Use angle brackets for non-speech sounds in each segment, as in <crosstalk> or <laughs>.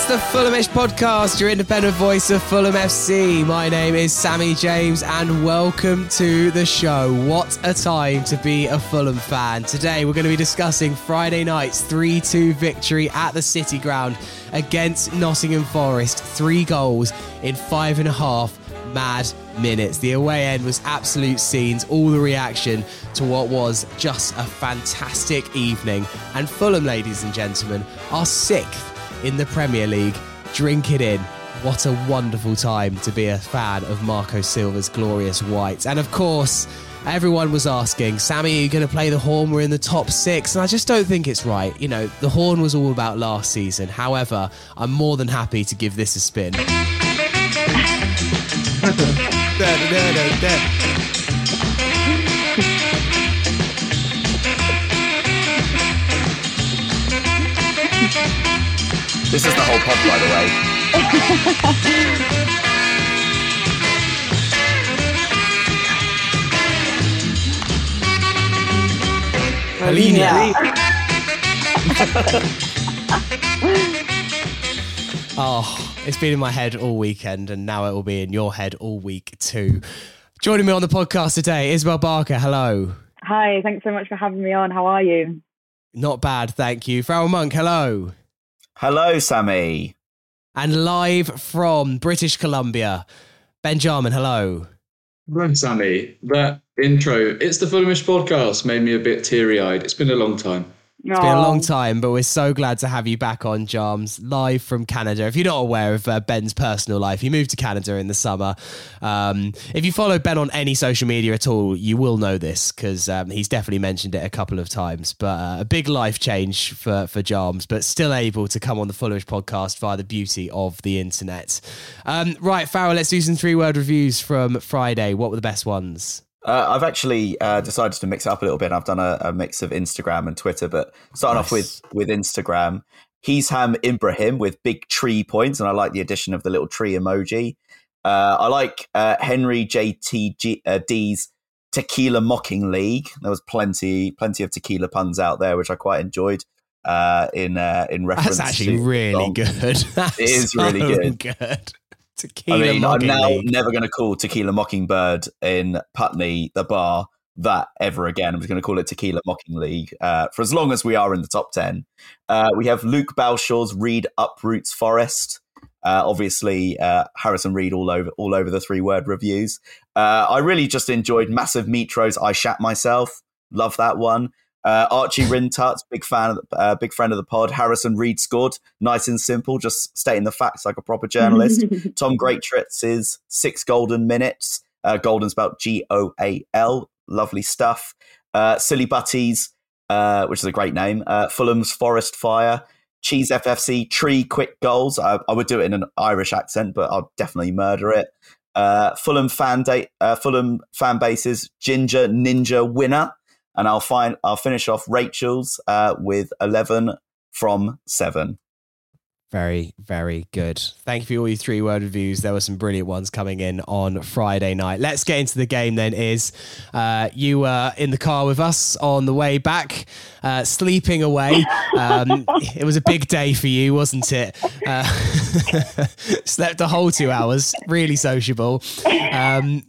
It's the Fulhamish podcast, your independent voice of Fulham FC. My name is Sammy James, and welcome to the show. What a time to be a Fulham fan. Today, we're going to be discussing Friday night's 3 2 victory at the City Ground against Nottingham Forest. Three goals in five and a half mad minutes. The away end was absolute scenes, all the reaction to what was just a fantastic evening. And Fulham, ladies and gentlemen, are sixth in the Premier League. Drink it in. What a wonderful time to be a fan of Marco Silva's glorious white. And of course, everyone was asking, Sammy, are you going to play the horn? We're in the top six. And I just don't think it's right. You know, the horn was all about last season. However, I'm more than happy to give this a spin. <laughs> This is the whole pod, by the way. <laughs> Alina. <laughs> oh, it's been in my head all weekend, and now it will be in your head all week too. Joining me on the podcast today, Isabel Barker. Hello. Hi, thanks so much for having me on. How are you? Not bad, thank you. Farrell Monk, hello. Hello, Sammy. And live from British Columbia, Benjamin, hello. Hello, Sammy. That intro, it's the Fulhamish podcast, made me a bit teary eyed. It's been a long time. It's been a long time, but we're so glad to have you back on, Jarms, live from Canada. If you're not aware of uh, Ben's personal life, he moved to Canada in the summer. Um, if you follow Ben on any social media at all, you will know this because um, he's definitely mentioned it a couple of times. But uh, a big life change for, for Jarms, but still able to come on the Fulhamish podcast via the beauty of the internet. Um, right, Farrell, let's do some three word reviews from Friday. What were the best ones? Uh, I've actually uh, decided to mix it up a little bit. I've done a, a mix of Instagram and Twitter, but starting nice. off with with Instagram, he's Ham Ibrahim with big tree points, and I like the addition of the little tree emoji. Uh, I like uh, Henry JTD's uh, Tequila Mocking League. There was plenty plenty of tequila puns out there, which I quite enjoyed. Uh, in in reference, that's actually really good. <laughs> That's it is so really good. good. Tequila I mean, I'm now never going to call Tequila Mockingbird in Putney, the bar, that ever again. I'm just going to call it Tequila Mocking League uh, for as long as we are in the top 10. Uh, we have Luke Balshaw's Read Uproots Forest. Uh, obviously, uh, Harrison Reed all over all over the three word reviews. Uh, I really just enjoyed Massive Metro's I Shat Myself. Love that one. Uh, Archie Rhind-Tutt's, big fan, of the, uh, big friend of the pod. Harrison Reed scored, nice and simple, just stating the facts like a proper journalist. <laughs> Tom Greatrex's six golden minutes, uh, golden spelled G O A L, lovely stuff. Uh, Silly Butties, uh, which is a great name. Uh, Fulham's Forest Fire, Cheese FFC, Tree Quick Goals. I, I, would do it in an Irish accent, but I'll definitely murder it. Fulham fan date, Fulham fan bases, Ginger Ninja winner and I'll find I'll finish off Rachel's uh, with eleven from seven. Very, very good. Thank you for all your three word reviews. There were some brilliant ones coming in on Friday night. Let's get into the game then. Is uh, you were in the car with us on the way back, uh, sleeping away. Um, <laughs> it was a big day for you, wasn't it? Uh, <laughs> slept a whole two hours, really sociable. Um,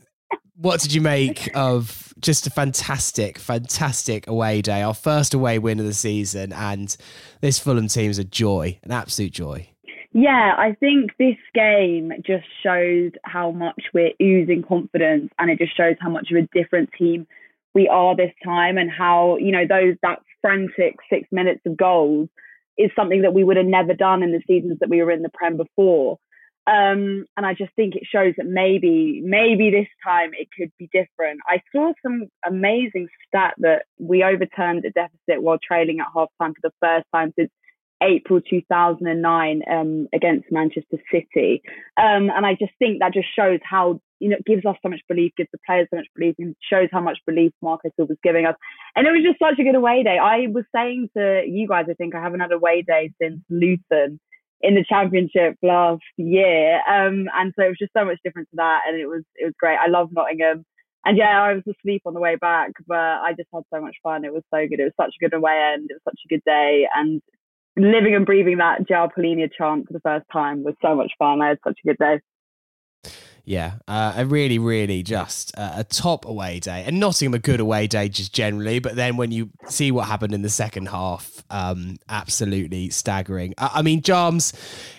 what did you make of just a fantastic, fantastic away day. Our first away win of the season, and this Fulham team is a joy, an absolute joy. Yeah, I think this game just shows how much we're oozing confidence, and it just shows how much of a different team we are this time, and how you know those that frantic six minutes of goals is something that we would have never done in the seasons that we were in the Prem before. Um, and I just think it shows that maybe, maybe this time it could be different. I saw some amazing stat that we overturned a deficit while trailing at half time for the first time since April 2009 um, against Manchester City. Um, and I just think that just shows how, you know, it gives us so much belief, gives the players so much belief, and shows how much belief Marco Silva's giving us. And it was just such a good away day. I was saying to you guys, I think I haven't had a away day since Luton in the championship last year. Um, and so it was just so much different to that, and it was it was great. I love Nottingham, and yeah, I was asleep on the way back, but I just had so much fun. It was so good. It was such a good away end. It was such a good day, and living and breathing that João Palhinha chant for the first time was so much fun. I had such a good day. Yeah, uh, a really, really just uh, a top away day, and Nottingham a good away day just generally. But then when you see what happened in the second half, um, absolutely staggering. I, I mean, Jarms,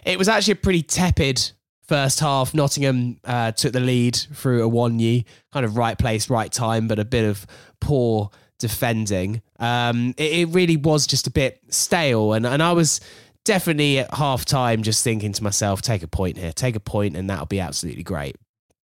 it was actually a pretty tepid first half. Nottingham uh, took the lead through a Awoniyi, kind of right place, right time, but a bit of poor defending. Um, it, it really was just a bit stale, and and I was definitely at half time just thinking to myself, take a point here, take a point, and that'll be absolutely great.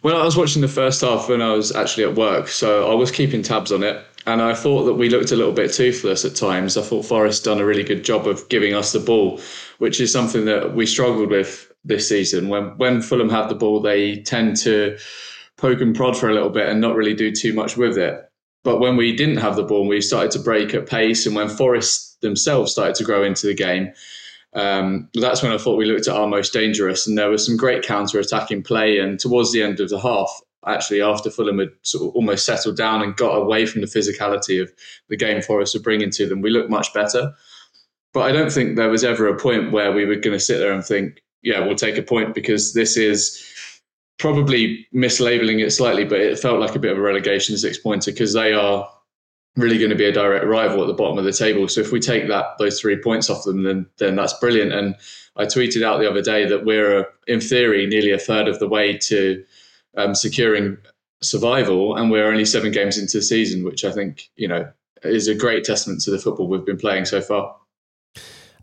Well, I was watching the first half when I was actually at work, so I was keeping tabs on it. And I thought that we looked a little bit toothless at times. I thought Forest done a really good job of giving us the ball, which is something that we struggled with this season. When when Fulham have the ball, they tend to poke and prod for a little bit and not really do too much with it. But when we didn't have the ball, we started to break at pace, and when Forest themselves started to grow into the game, um, that's when I thought we looked at our most dangerous, and there was some great counter-attacking play. And towards the end of the half, actually, after Fulham had sort of almost settled down and got away from the physicality of the game were bringing to them, we looked much better. But I don't think there was ever a point where we were going to sit there and think, "Yeah, we'll take a point," because this is probably mislabeling it slightly, but it felt like a bit of a relegation six pointer because they are really going to be a direct rival at the bottom of the table. So if we take that those three points off them, then then that's brilliant. And I tweeted out the other day that we're in theory nearly a third of the way to um, securing survival, and we're only seven games into the season, which I think you know is a great testament to the football we've been playing so far.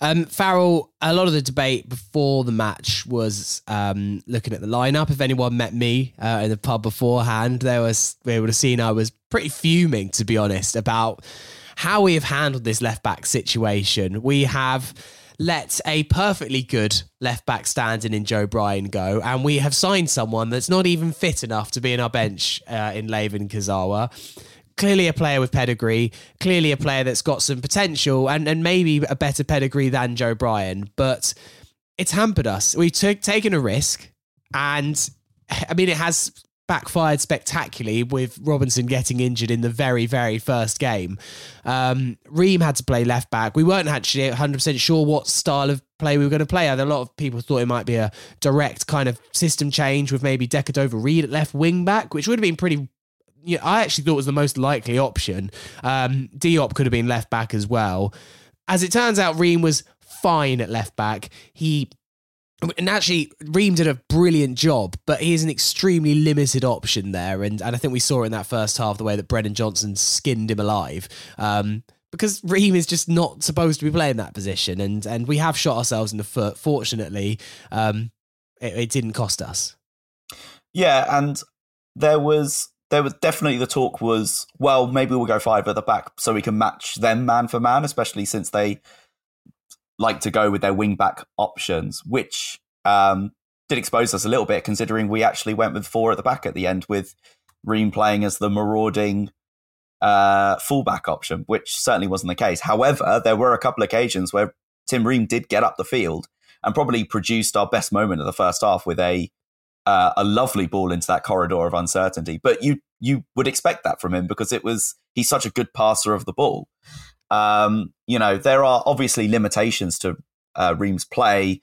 Um, Farrell, a lot of the debate before the match was um, looking at the lineup. If anyone met me uh, in the pub beforehand, there was they would have seen I was pretty fuming, to be honest, about how we have handled this left back situation. We have let a perfectly good left back standing in Joe Bryan go, and we have signed someone that's not even fit enough to be in our bench uh, in Layvin Kurzawa clearly a player with pedigree, clearly a player that's got some potential and, and maybe a better pedigree than Joe Bryan, but it's hampered us. We've t- taken a risk, and I mean, it has backfired spectacularly with Robinson getting injured in the very, very first game. Um, Ream had to play left back. We weren't actually 100% sure what style of play we were going to play. A lot of people thought it might be a direct kind of system change with maybe Decordova-Reid at left wing back, which would have been pretty yeah, I actually thought was the most likely option. Um, Diop could have been left back as well. As it turns out, Ream was fine at left back. He and actually, Ream did a brilliant job, but he is an extremely limited option there. And, and I think we saw in that first half the way that Brennan Johnson skinned him alive. Um, because Ream is just not supposed to be playing that position. And and we have shot ourselves in the foot. Fortunately, um, it, it didn't cost us. Yeah, and there was there was definitely the talk was, well, maybe we'll go five at the back so we can match them man for man, especially since they like to go with their wing back options, which um, did expose us a little bit, considering we actually went with four at the back at the end, with Ream playing as the marauding uh, fullback option, which certainly wasn't the case. However, there were a couple occasions where Tim Ream did get up the field and probably produced our best moment of the first half with a uh, a lovely ball into that corridor of uncertainty. But you you would expect that from him because it was he's such a good passer of the ball. Um, you know, there are obviously limitations to uh, Ream's play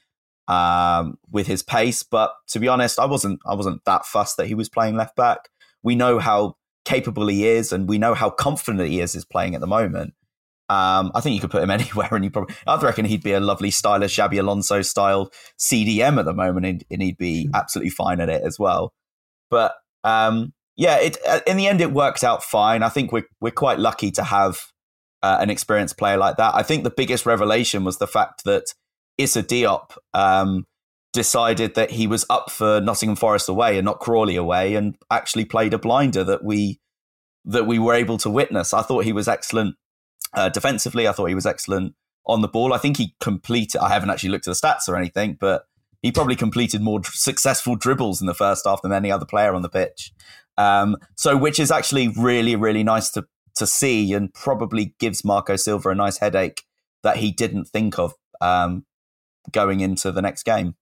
um, with his pace, but to be honest, I wasn't I wasn't that fussed that he was playing left back. We know how capable he is, and we know how confident he is is playing at the moment. Um, I think you could put him <laughs> anywhere, and you probably. I reckon he'd be a lovely stylish Xabi Alonso style CDM at the moment, and, and he'd be absolutely fine at it as well. But um, yeah, it uh, in the end it worked out fine. I think we're we're quite lucky to have uh, an experienced player like that. I think the biggest revelation was the fact that Issa Diop um, decided that he was up for Nottingham Forest away and not Crawley away, and actually played a blinder that we that we were able to witness. I thought he was excellent uh, defensively, I thought he was excellent on the ball. I think he completed. I haven't actually looked at the stats or anything, but he probably completed more successful dribbles in the first half than any other player on the pitch. Um, so, which is actually really, really nice to to see, and probably gives Marco Silva a nice headache that he didn't think of um, going into the next game.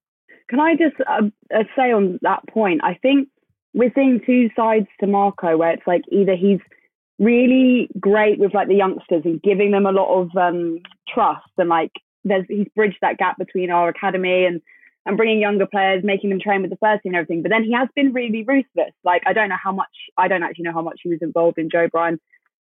Can I just uh, uh, say on that point? I think we're seeing two sides to Marco, where it's like either he's really great with like the youngsters and giving them a lot of um, trust and like there's he's bridged that gap between our academy and and bringing younger players, making them train with the first team and everything. But then he has been really ruthless. Like I don't know how much I don't actually know how much he was involved in Joe Bryan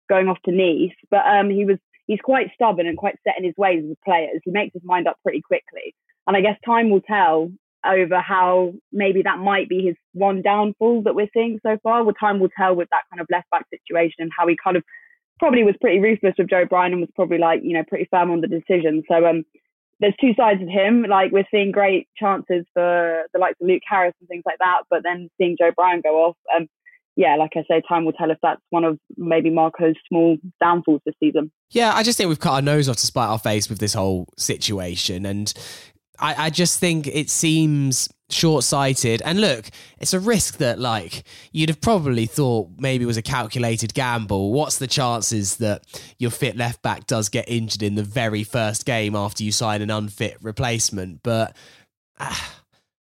going off to Nice, but um, he was he's quite stubborn and quite set in his ways with players. He makes his mind up pretty quickly, and I guess time will tell over how maybe that might be his one downfall that we're seeing so far. Well, time will tell with that kind of left back situation and how he kind of probably was pretty ruthless with Joe Bryan and was probably like you know pretty firm on the decision. So um, there's two sides of him. Like we're seeing great chances for the likes of Luke Harris and things like that, but then seeing Joe Bryan go off. Um, yeah, like I say, time will tell if that's one of maybe Marco's small downfalls this season. Yeah, I just think we've cut our nose off to spite our face with this whole situation. And I, I just think it seems short sighted. And look, it's a risk that, like, you'd have probably thought maybe was a calculated gamble. What's the chances that your fit left back does get injured in the very first game after you sign an unfit replacement? But. Uh,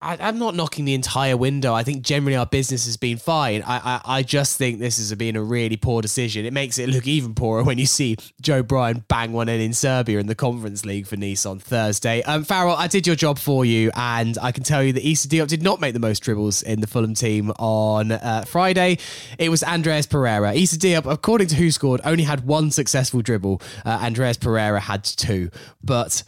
I, am not knocking the entire window. I think generally our business has been fine. I, I, I just think this has been a really poor decision. It makes it look even poorer when you see Joe Bryan bang one in in Serbia in the Conference League for Nice on Thursday. Um, Farrell, I did your job for you, and I can tell you that Issa Diop did not make the most dribbles in the Fulham team on uh, Friday. It was Andreas Pereira. Issa Diop, according to WhoScored, only had one successful dribble. Uh, Andreas Pereira had two, but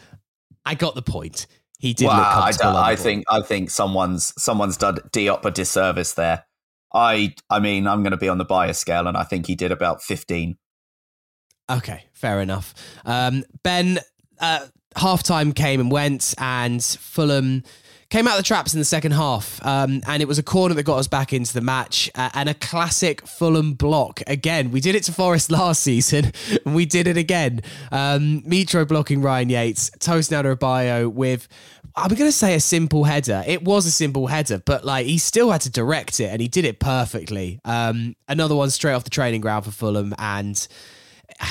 I got the point he did well, comfortable. I, I think I think someone's someone's done Diop a disservice there. I I mean I'm going to be on the bias scale, and I think he did about fifteen. Okay, fair enough. Um, ben, uh, halftime came and went, and Fulham came out of the traps in the second half, um, and it was a corner that got us back into the match, uh, and a classic Fulham block. Again, we did it to Forest <laughs> last season, and we did it again. Um, Mitro blocking Ryan Yates, Tosin Adarabioyo with. I'm going to say a simple header. It was a simple header, but like he still had to direct it and he did it perfectly. Um, another one straight off the training ground for Fulham. And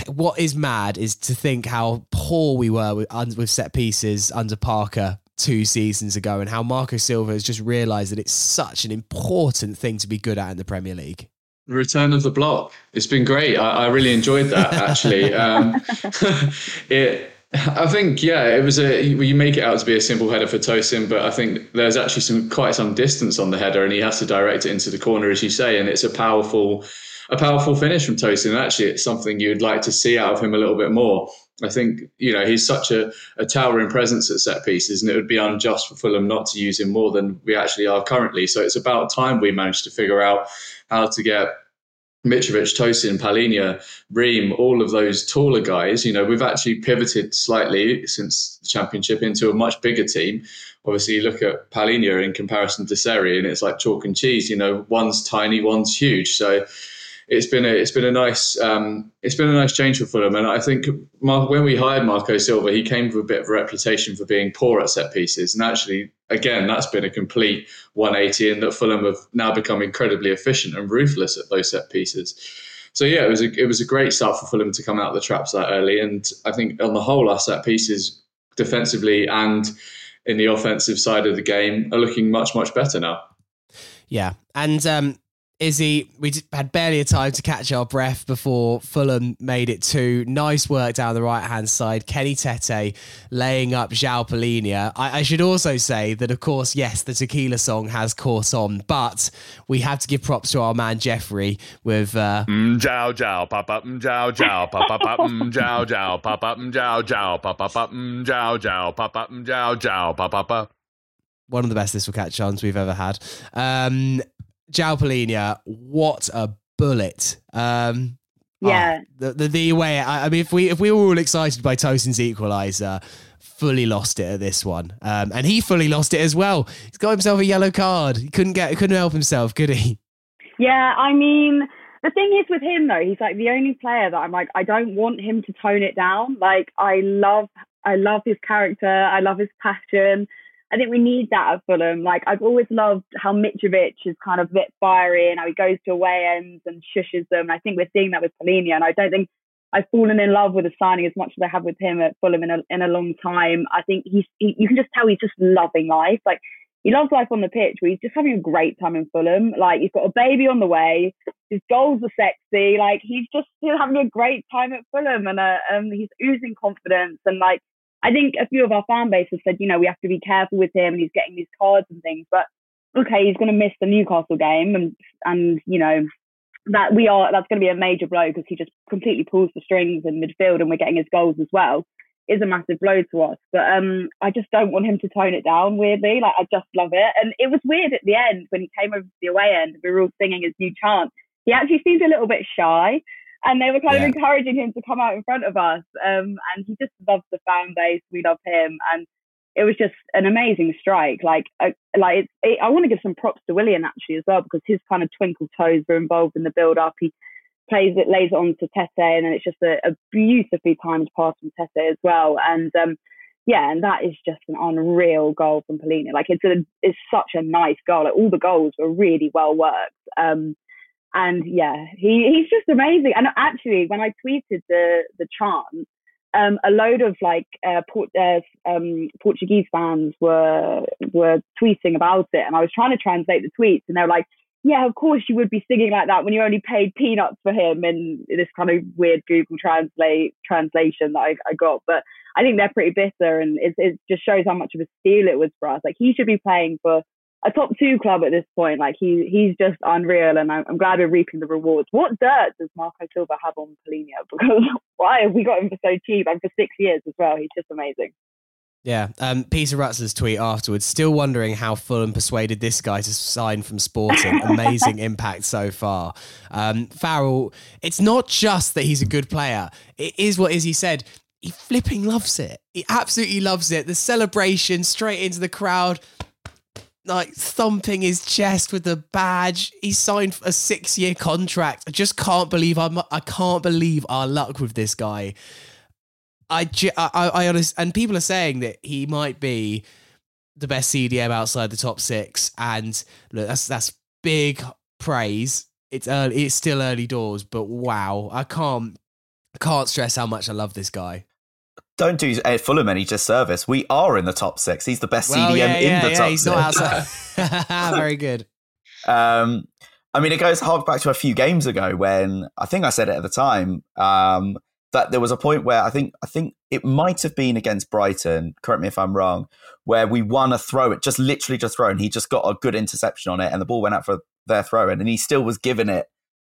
what is mad is to think how poor we were with, with set pieces under Parker two seasons ago and how Marco Silva has just realised that it's such an important thing to be good at in the Premier League. The return of the block. It's been great. I, I really enjoyed that actually. <laughs> um, <laughs> it, I think yeah, it was a. You make it out to be a simple header for Tosin, but I think there's actually some quite some distance on the header, and he has to direct it into the corner, as you say, and it's a powerful, a powerful finish from Tosin. And actually, it's something you'd like to see out of him a little bit more. I think you know he's such a, a towering presence at set pieces, and it would be unjust for Fulham not to use him more than we actually are currently. So it's about time we managed to figure out how to get Mitrovic, Tosin, Palhinha, Ream, all of those taller guys. You know, we've actually pivoted slightly since the championship into a much bigger team. Obviously, you look at Palhinha in comparison to Seri, and it's like chalk and cheese. You know, one's tiny, one's huge. So it's been a it's been a nice um, it's been a nice change for Fulham, and I think when we hired Marco Silva, he came with a bit of a reputation for being poor at set pieces, and actually, again, that's been a complete 180, in that Fulham have now become incredibly efficient and ruthless at those set pieces. So yeah, it was a it was a great start for Fulham to come out of the traps that early, and I think on the whole, our set pieces defensively and in the offensive side of the game are looking much much better now. Yeah, and um, Izzy, we had barely a time to catch our breath before Fulham made it two. Nice work down the right hand side. Kenny Tete laying up João Palhinha. I, I, should also say that, of course, yes, the tequila song has caught on, but we have to give props to our man Jeffrey with. Uh, mm, jow, jow, pop up, mm, jow, jow, pop up, up, mm, jow, jow, pop up, mm, jow, pop up, up, mm, jow, pop up, mm, jow, jow, pop up, up. One of the best this will catch ons we've ever had. Um, João Palhinha, what a bullet! Um, yeah, oh, the, the, the way I, I, mean, if we if we were all excited by Tosin's equaliser, fully lost it at this one, um, and he fully lost it as well. He's got himself a yellow card. He couldn't get, couldn't help himself, could he? Yeah, I mean, the thing is with him though, he's like the only player that I'm like, I don't want him to tone it down. Like, I love, I love his character. I love his passion. I think we need that at Fulham. Like I've always loved how Mitrovic is kind of a bit fiery and how he goes to away ends and shushes them. And I think we're seeing that with Palhinha. And I don't think I've fallen in love with the signing as much as I have with him at Fulham in a in a long time. I think he's he, you can just tell he's just loving life. Like he loves life on the pitch, but he's just having a great time in Fulham. Like he's got a baby on the way. His goals are sexy. Like he's just still having a great time at Fulham, and uh, um, he's oozing confidence. And like I think a few of our fan base have said, you know, we have to be careful with him, and he's getting these cards and things. But okay, he's going to miss the Newcastle game, and and you know that we are that's going to be a major blow because he just completely pulls the strings in midfield, and we're getting his goals as well is a massive blow to us. But um, I just don't want him to tone it down weirdly. Like I just love it. And it was weird at the end when he came over to the away end, we were all singing his new chant. He actually seemed a little bit shy. And they were kind yeah. of encouraging him to come out in front of us. Um, and he just loves the fan base. We love him. And it was just an amazing strike. Like, uh, like it, I want to give some props to Willian actually as well because his kind of twinkle toes were involved in the build up. He plays it, lays it on to Tete, and then it's just a, a beautifully timed pass from Tete as well. And um, yeah, and that is just an unreal goal from Palhinha. Like it's a, it's such a nice goal. Like all the goals were really well worked. Um, and yeah, he, he's just amazing. And actually, when I tweeted the the chant, um, a load of like uh, Port, uh, um, Portuguese fans were were tweeting about it, and I was trying to translate the tweets, and they were like, yeah, of course you would be singing like that when you only paid peanuts for him in this kind of weird Google Translate translation that I, I got. But I think they're pretty bitter, and it, it just shows how much of a steal it was for us. Like he should be playing for a top two club at this point. Like he he's just unreal, and I'm, I'm glad we're reaping the rewards. What dirt does Marco Silva have on Palhinha? <laughs> Because why have we got him for so cheap and for six years as well? He's just amazing. Yeah, um, Peter Rutzler's tweet afterwards, still wondering how Fulham persuaded this guy to sign from Sporting. <laughs> Amazing impact so far. Um, Farrell, it's not just that he's a good player. It is what Izzy said. He flipping loves it. He absolutely loves it. The celebration straight into the crowd, like thumping his chest with the badge. He signed a six-year contract. I just can't believe I'm. I can't believe our luck with this guy. I, I, I honest, and people are saying that he might be the best CDM outside the top six, and look, that's that's big praise. It's early, it's still early doors, but wow, I can't, I can't stress how much I love this guy. Don't do Ed Fulham any disservice. We are in the top six. He's the best well, CDM yeah, yeah, in the yeah, top he's six. Not outside. <laughs> <laughs> Very good. Um, I mean, it goes hard back to a few games ago when I think I said it at the time. Um, that there was a point where I think I think it might have been against Brighton. Correct me if I'm wrong. Where we won a throw, it just literally just thrown. He just got a good interception on it, and the ball went out for their throw in, and he still was giving it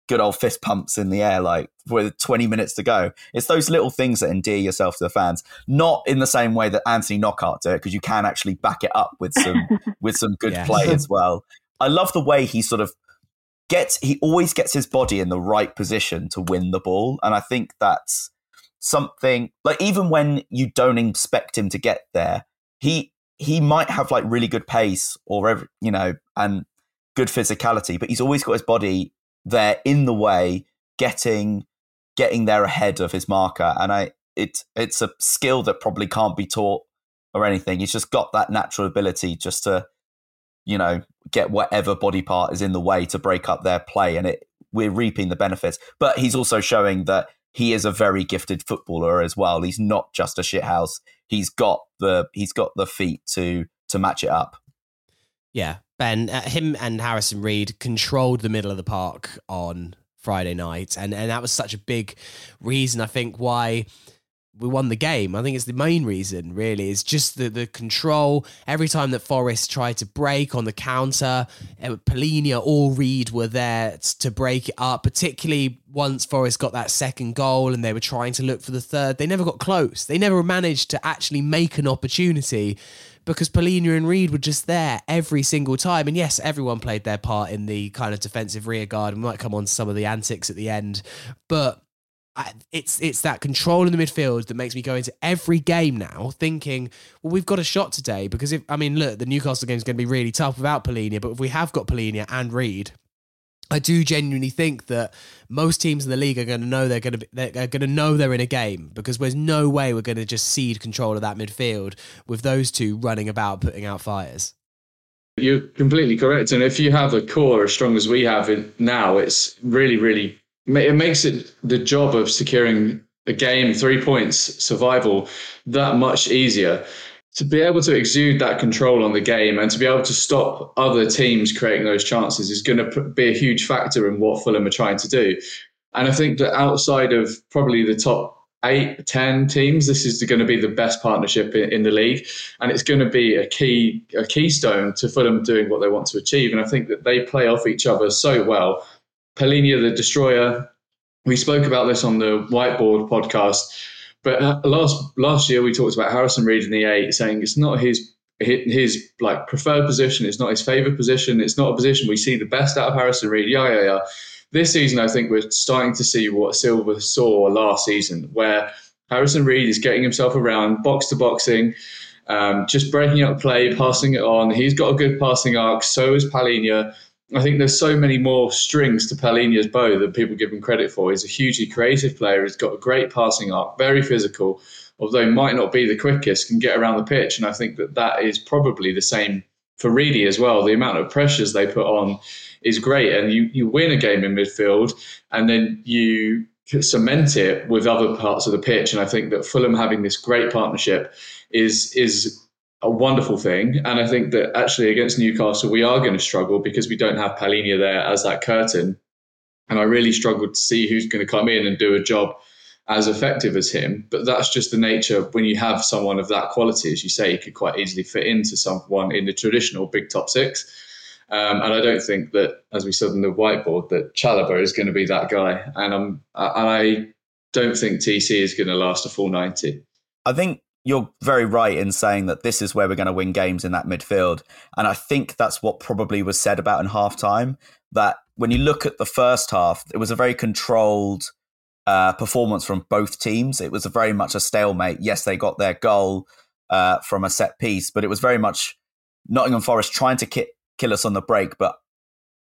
good old fist pumps in the air, like with 20 minutes to go. It's those little things that endear yourself to the fans, not in the same way that Anthony Knockaert did it, because you can actually back it up with some <laughs> with some good yeah. play as well. I love the way he sort of gets he always gets his body in the right position to win the ball. And I think that's something like even when you don't expect him to get there, he he might have like really good pace or you know and good physicality, but he's always got his body there in the way, getting getting there ahead of his marker. And I it it's a skill that probably can't be taught or anything. He's just got that natural ability just to you know, get whatever body part is in the way to break up their play, and it we're reaping the benefits. But he's also showing that he is a very gifted footballer as well. He's not just a shithouse. He's got the he's got the feet to to match it up. Yeah, Ben, uh, him and Harrison Reed controlled the middle of the park on Friday night, and and that was such a big reason I think why we won the game. I think it's the main reason, really, is just the, the control. Every time that Forest tried to break on the counter, uh, Palhinha or Reed were there to break it up, particularly once Forest got that second goal and they were trying to look for the third. They never got close. They never managed to actually make an opportunity because Palhinha and Reed were just there every single time. And yes, everyone played their part in the kind of defensive rear guard. We might come on to some of the antics at the end, but I, it's it's that control in the midfield that makes me go into every game now thinking, well, we've got a shot today because if I mean, look, the Newcastle game is going to be really tough without Palhinha, but if we have got Palhinha and Reed, I do genuinely think that most teams in the league are going to know they're going to be, they're going to know they're in a game because there's no way we're going to just cede control of that midfield with those two running about putting out fires. You're completely correct, and if you have a core as strong as we have in, now, it's really, really it makes it the job of securing a game, three points, survival, that much easier. To be able to exude that control on the game and to be able to stop other teams creating those chances is going to be a huge factor in what Fulham are trying to do. And I think that outside of probably the top eight, ten teams, this is going to be the best partnership in, the league, and it's going to be a key, a keystone to Fulham doing what they want to achieve. And I think that they play off each other so well. Palhinha, the destroyer, we spoke about this on the whiteboard podcast, but uh, last last year we talked about Harrison Reed in the eight, saying it's not his his like preferred position, it's not his favorite position, it's not a position we see the best out of Harrison Reed. Yeah, yeah, yeah this season, I think we're starting to see what Silva saw last season, where Harrison Reed is getting himself around, box to boxing, um, just breaking up play, passing it on. He's got a good passing arc. So is Palhinha. I think there's so many more strings to Palhinha's bow than people give him credit for. He's a hugely creative player. He's got a great passing arc, very physical, although might not be the quickest, can get around the pitch. And I think that that is probably the same for Reedy as well. The amount of pressures they put on is great. And you, you win a game in midfield and then you cement it with other parts of the pitch. And I think that Fulham having this great partnership is is a wonderful thing. And I think that actually against Newcastle, we are going to struggle because we don't have Palhinha there as that curtain. And I really struggled to see who's going to come in and do a job as effective as him. But that's just the nature when you have someone of that quality, as you say, he could quite easily fit into someone in the traditional big top six. Um, and I don't think that, as we said on the whiteboard, that Chalobah is going to be that guy. And, and I don't think TC is going to last a full 90. I think you're very right in saying that this is where we're going to win games in that midfield. And I think that's what probably was said about in halftime. That when you look at the first half, it was a very controlled uh, performance from both teams. It was very much a stalemate. Yes, they got their goal uh, from a set piece, but it was very much Nottingham Forest trying to ki- kill us on the break, but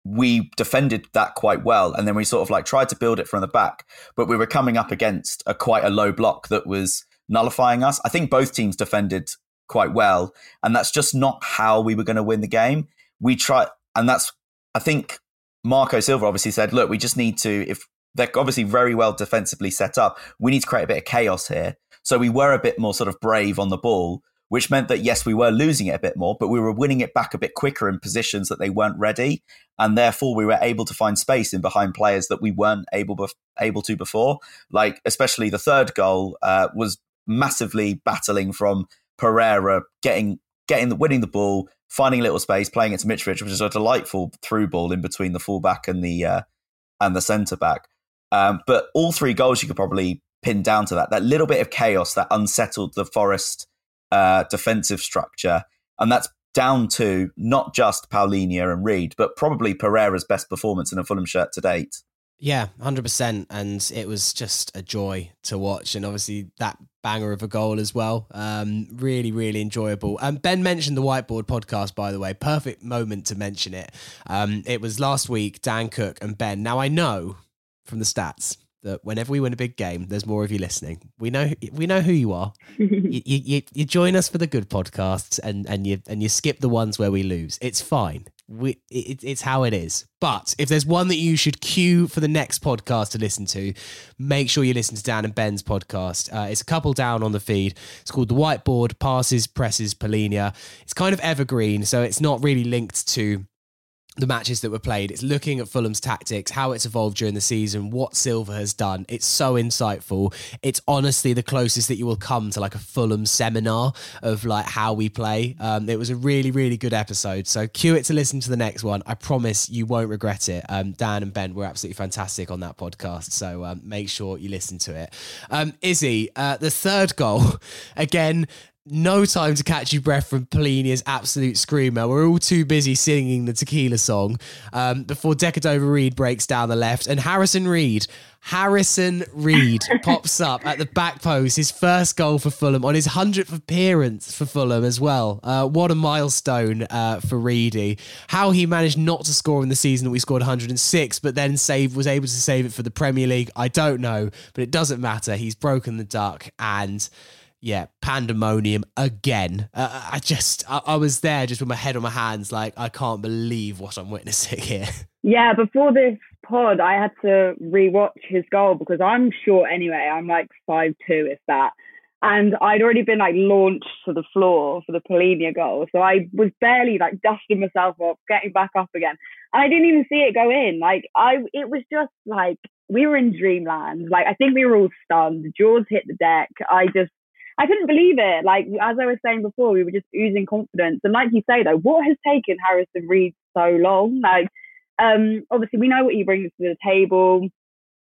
we defended that quite well. And then we sort of like tried to build it from the back, but we were coming up against a quite a low block that was nullifying us. I think both teams defended quite well, and that's just not how we were going to win the game. We try, and that's I think Marco Silva obviously said, look, we just need to if they're obviously very well defensively set up, we need to create a bit of chaos here. So we were a bit more sort of brave on the ball which meant that yes, we were losing it a bit more, but we were winning it back a bit quicker in positions that they weren't ready, and therefore we were able to find space in behind players that we weren't able able to before. Like especially the third goal uh, was massively battling from Pereira getting getting winning the ball, finding a little space, playing it to Mitrovic, which is a delightful through ball in between the fullback and the uh, and the centre back. Um, but all three goals you could probably pin down to that that little bit of chaos that unsettled the Forest uh, defensive structure. And that's down to not just Palhinha and Reed, but probably Pereira's best performance in a Fulham shirt to date. Yeah, 100%. And it was just a joy to watch. And obviously, that banger of a goal as well. Um, really, really enjoyable. Um, ben mentioned the Whiteboard podcast, by the way. Perfect moment to mention it. Um, it was last week, Dan Cook and Ben. Now, I know from the stats that whenever we win a big game, there's more of you listening. We know we know who you are. <laughs> you, you, you join us for the good podcasts, and and you and you skip the ones where we lose. It's fine. We it, it's how it is. But if there's one that you should queue for the next podcast to listen to, make sure you listen to Dan and Ben's podcast. Uh, it's a couple down on the feed. It's called the Whiteboard Passes Presses Palhinha. It's kind of evergreen, so it's not really linked to the matches that were played. It's looking at Fulham's tactics, how it's evolved during the season, what Silva has done. It's so insightful. It's honestly the closest that you will come to like a Fulham seminar of like how we play. Um, it was a really, really good episode. So cue it to listen to the next one. I promise you won't regret it. Um, Dan and Ben were absolutely fantastic on that podcast. So um, make sure you listen to it. Um, Izzy, uh, the third goal, <laughs> again, no time to catch your breath from Palhinha's absolute screamer. We're all too busy singing the tequila song um, before Decordova Reid breaks down the left and Harrison Reed. Harrison Reed <laughs> pops up at the back post, his first goal for Fulham on his 100th appearance for Fulham as well. Uh, what a milestone uh, for Reedy. How he managed not to score in the season that we scored 106, but then save was able to save it for the Premier League, I don't know, but it doesn't matter. He's broken the duck and yeah, pandemonium again. Uh, I just, I, I, was there just with my head on my hands, like, I can't believe what I'm witnessing <laughs> here. Yeah, before this pod, I had to rewatch his goal because I'm short anyway. I'm like five two, if that. And I'd already been like launched to the floor for the Palhinha goal. So I was barely like dusting myself up, getting back up again. And I didn't even see it go in. Like I it was just like we were in dreamland. Like I think we were all stunned. Jaws hit the deck. I just I couldn't believe it. Like as I was saying before, we were just oozing confidence. And like you say though, what has taken Harrison Reed so long? Like um obviously we know what he brings to the table.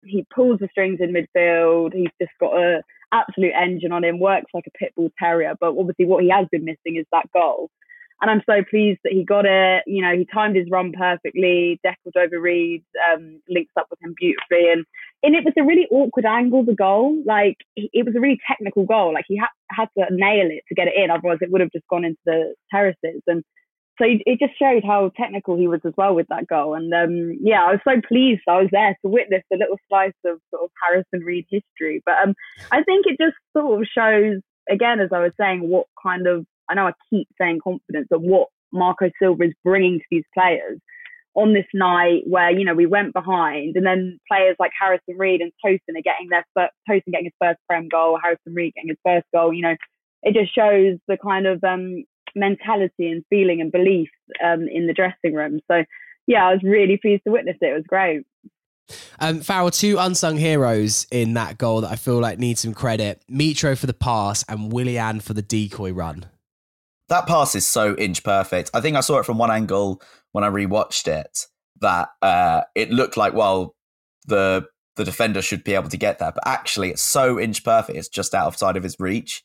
He pulls the strings in midfield. He's just got a absolute engine on him, works like a pit bull terrier. But obviously, what he has been missing is that goal. And I'm so pleased that he got it. You know, he timed his run perfectly. Decordova Reid, um, links up with him beautifully, and and it was a really awkward angle. The goal, like it was a really technical goal. Like he had had to nail it to get it in, otherwise it would have just gone into the terraces. And so it just showed how technical he was as well with that goal. And um, yeah, I was so pleased I was there to witness a little slice of sort of Harrison Reed history. But um, I think it just sort of shows, again, as I was saying, what kind of, I know I keep saying confidence, of what Marco Silva is bringing to these players on this night where, you know, we went behind and then players like Harrison Reed and Tosin are getting their first, Tosin getting his first Prem goal, Harrison Reed getting his first goal, you know, it just shows the kind of um, mentality and feeling and belief um, in the dressing room. So, yeah, I was really pleased to witness it. It was great. Um, Farrell, two unsung heroes in that goal that I feel like need some credit: Mitro for the pass and Willian for the decoy run. That pass is so inch perfect. I think I saw it from one angle when I rewatched it that uh, it looked like well the the defender should be able to get there, but actually it's so inch perfect. It's just outside of his reach,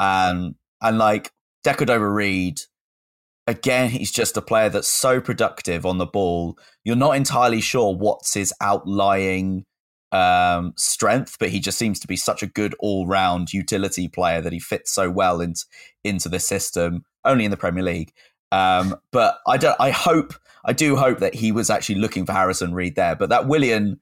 um, and like Decordova-Reid, again, he's just a player that's so productive on the ball. You're not entirely sure what's his outlying um, strength, but he just seems to be such a good all round utility player that he fits so well into, into the system, only in the Premier League. Um, but I don't, I hope, I do hope that he was actually looking for Harrison Reed there. But that Willian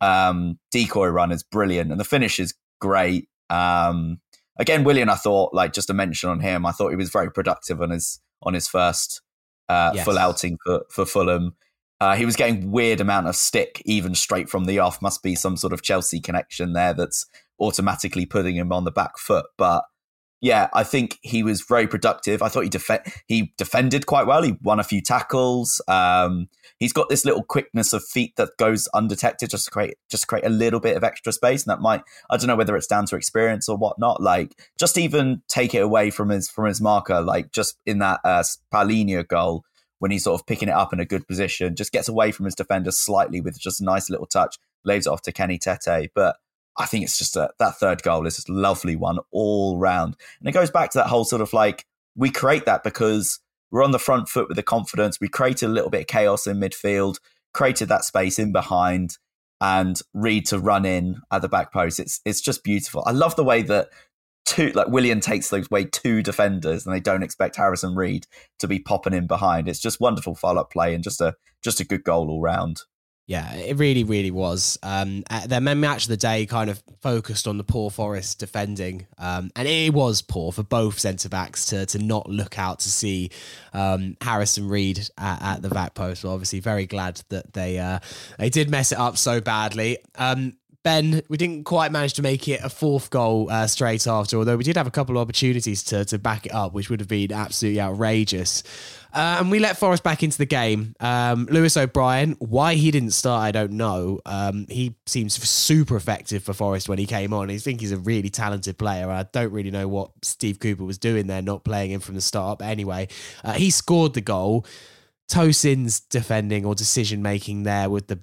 um, decoy run is brilliant and the finish is great. Um, again, Willian, I thought like just a mention on him. I thought he was very productive on his on his first uh, yes. full outing for for Fulham. Uh, he was getting weird amount of stick even straight from the off. Must be some sort of Chelsea connection there that's automatically putting him on the back foot. But yeah, I think he was very productive. I thought he def- he defended quite well. He won a few tackles. Um, he's got this little quickness of feet that goes undetected, just to create just create a little bit of extra space. And that might I don't know whether it's down to experience or whatnot. Like just even take it away from his from his marker, like just in that uh, Palhinha goal when he's sort of picking it up in a good position, just gets away from his defender slightly with just a nice little touch, lays it off to Kenny Tete, but I think it's just a, that third goal is just a lovely one all round. And it goes back to that whole sort of like, we create that because we're on the front foot with the confidence. We created a little bit of chaos in midfield, created that space in behind, and Reed to run in at the back post. It's it's just beautiful. I love the way that two like Willian takes those way two defenders and they don't expect Harrison Reed to be popping in behind. It's just wonderful follow up play and just a just a good goal all round. Yeah, it really, really was. Um, uh, their match of the day kind of focused on the poor Forest defending, um, and it was poor for both centre backs to to not look out to see um, Harrison Reed at, at, the back post. Well, obviously, very glad that they uh, they did mess it up so badly. Um, Ben, we didn't quite manage to make it a fourth goal uh, straight after, although we did have a couple of opportunities to to back it up, which would have been absolutely outrageous. Uh, and we let Forest back into the game. Um, Lewis O'Brien, why he didn't start, I don't know. Um, he seems super effective for Forest when he came on. I think he's a really talented player. I don't really know what Steve Cooper was doing there, not playing him from the start. But anyway, uh, he scored the goal. Tosin's defending or decision making there with the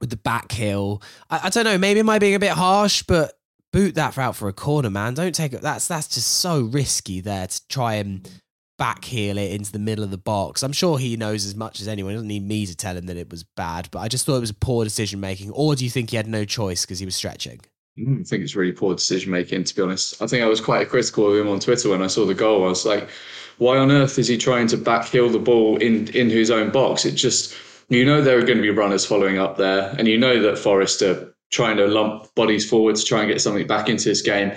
with the back heel. I, I don't know. Maybe am I being a bit harsh, but boot that out for a corner, man. Don't take it. That's that's just so risky there to try and back heel it into the middle of the box. I'm sure he knows as much as anyone. He doesn't need me to tell him that it was bad, but I just thought it was poor decision making. Or do you think he had no choice because he was stretching? Mm, I think it's really poor decision making, to be honest. I think I was quite critical of him on Twitter when I saw the goal. I was like, why on earth is he trying to back heel the ball in, in his own box? It just, you know, there are going to be runners following up there, and you know that Forest are trying to lump bodies forward to try and get something back into this game.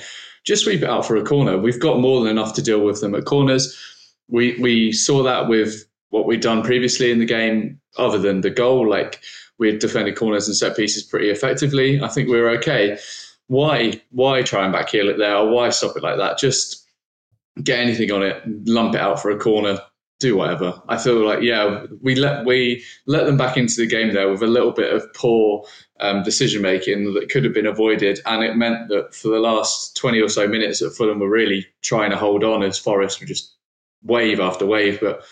Just sweep it out for a corner. We've got more than enough to deal with them at corners we we saw that with what we'd done previously in the game other than the goal, like we'd defended corners and set pieces pretty effectively. I think we were okay. Why why try and backheel it there or why stop it like that? Just get anything on it, lump it out for a corner, do whatever. I feel like yeah, we let we let them back into the game there with a little bit of poor um, decision making that could have been avoided, and it meant that for the last twenty or so minutes, that Fulham were really trying to hold on as Forest were just wave after wave. But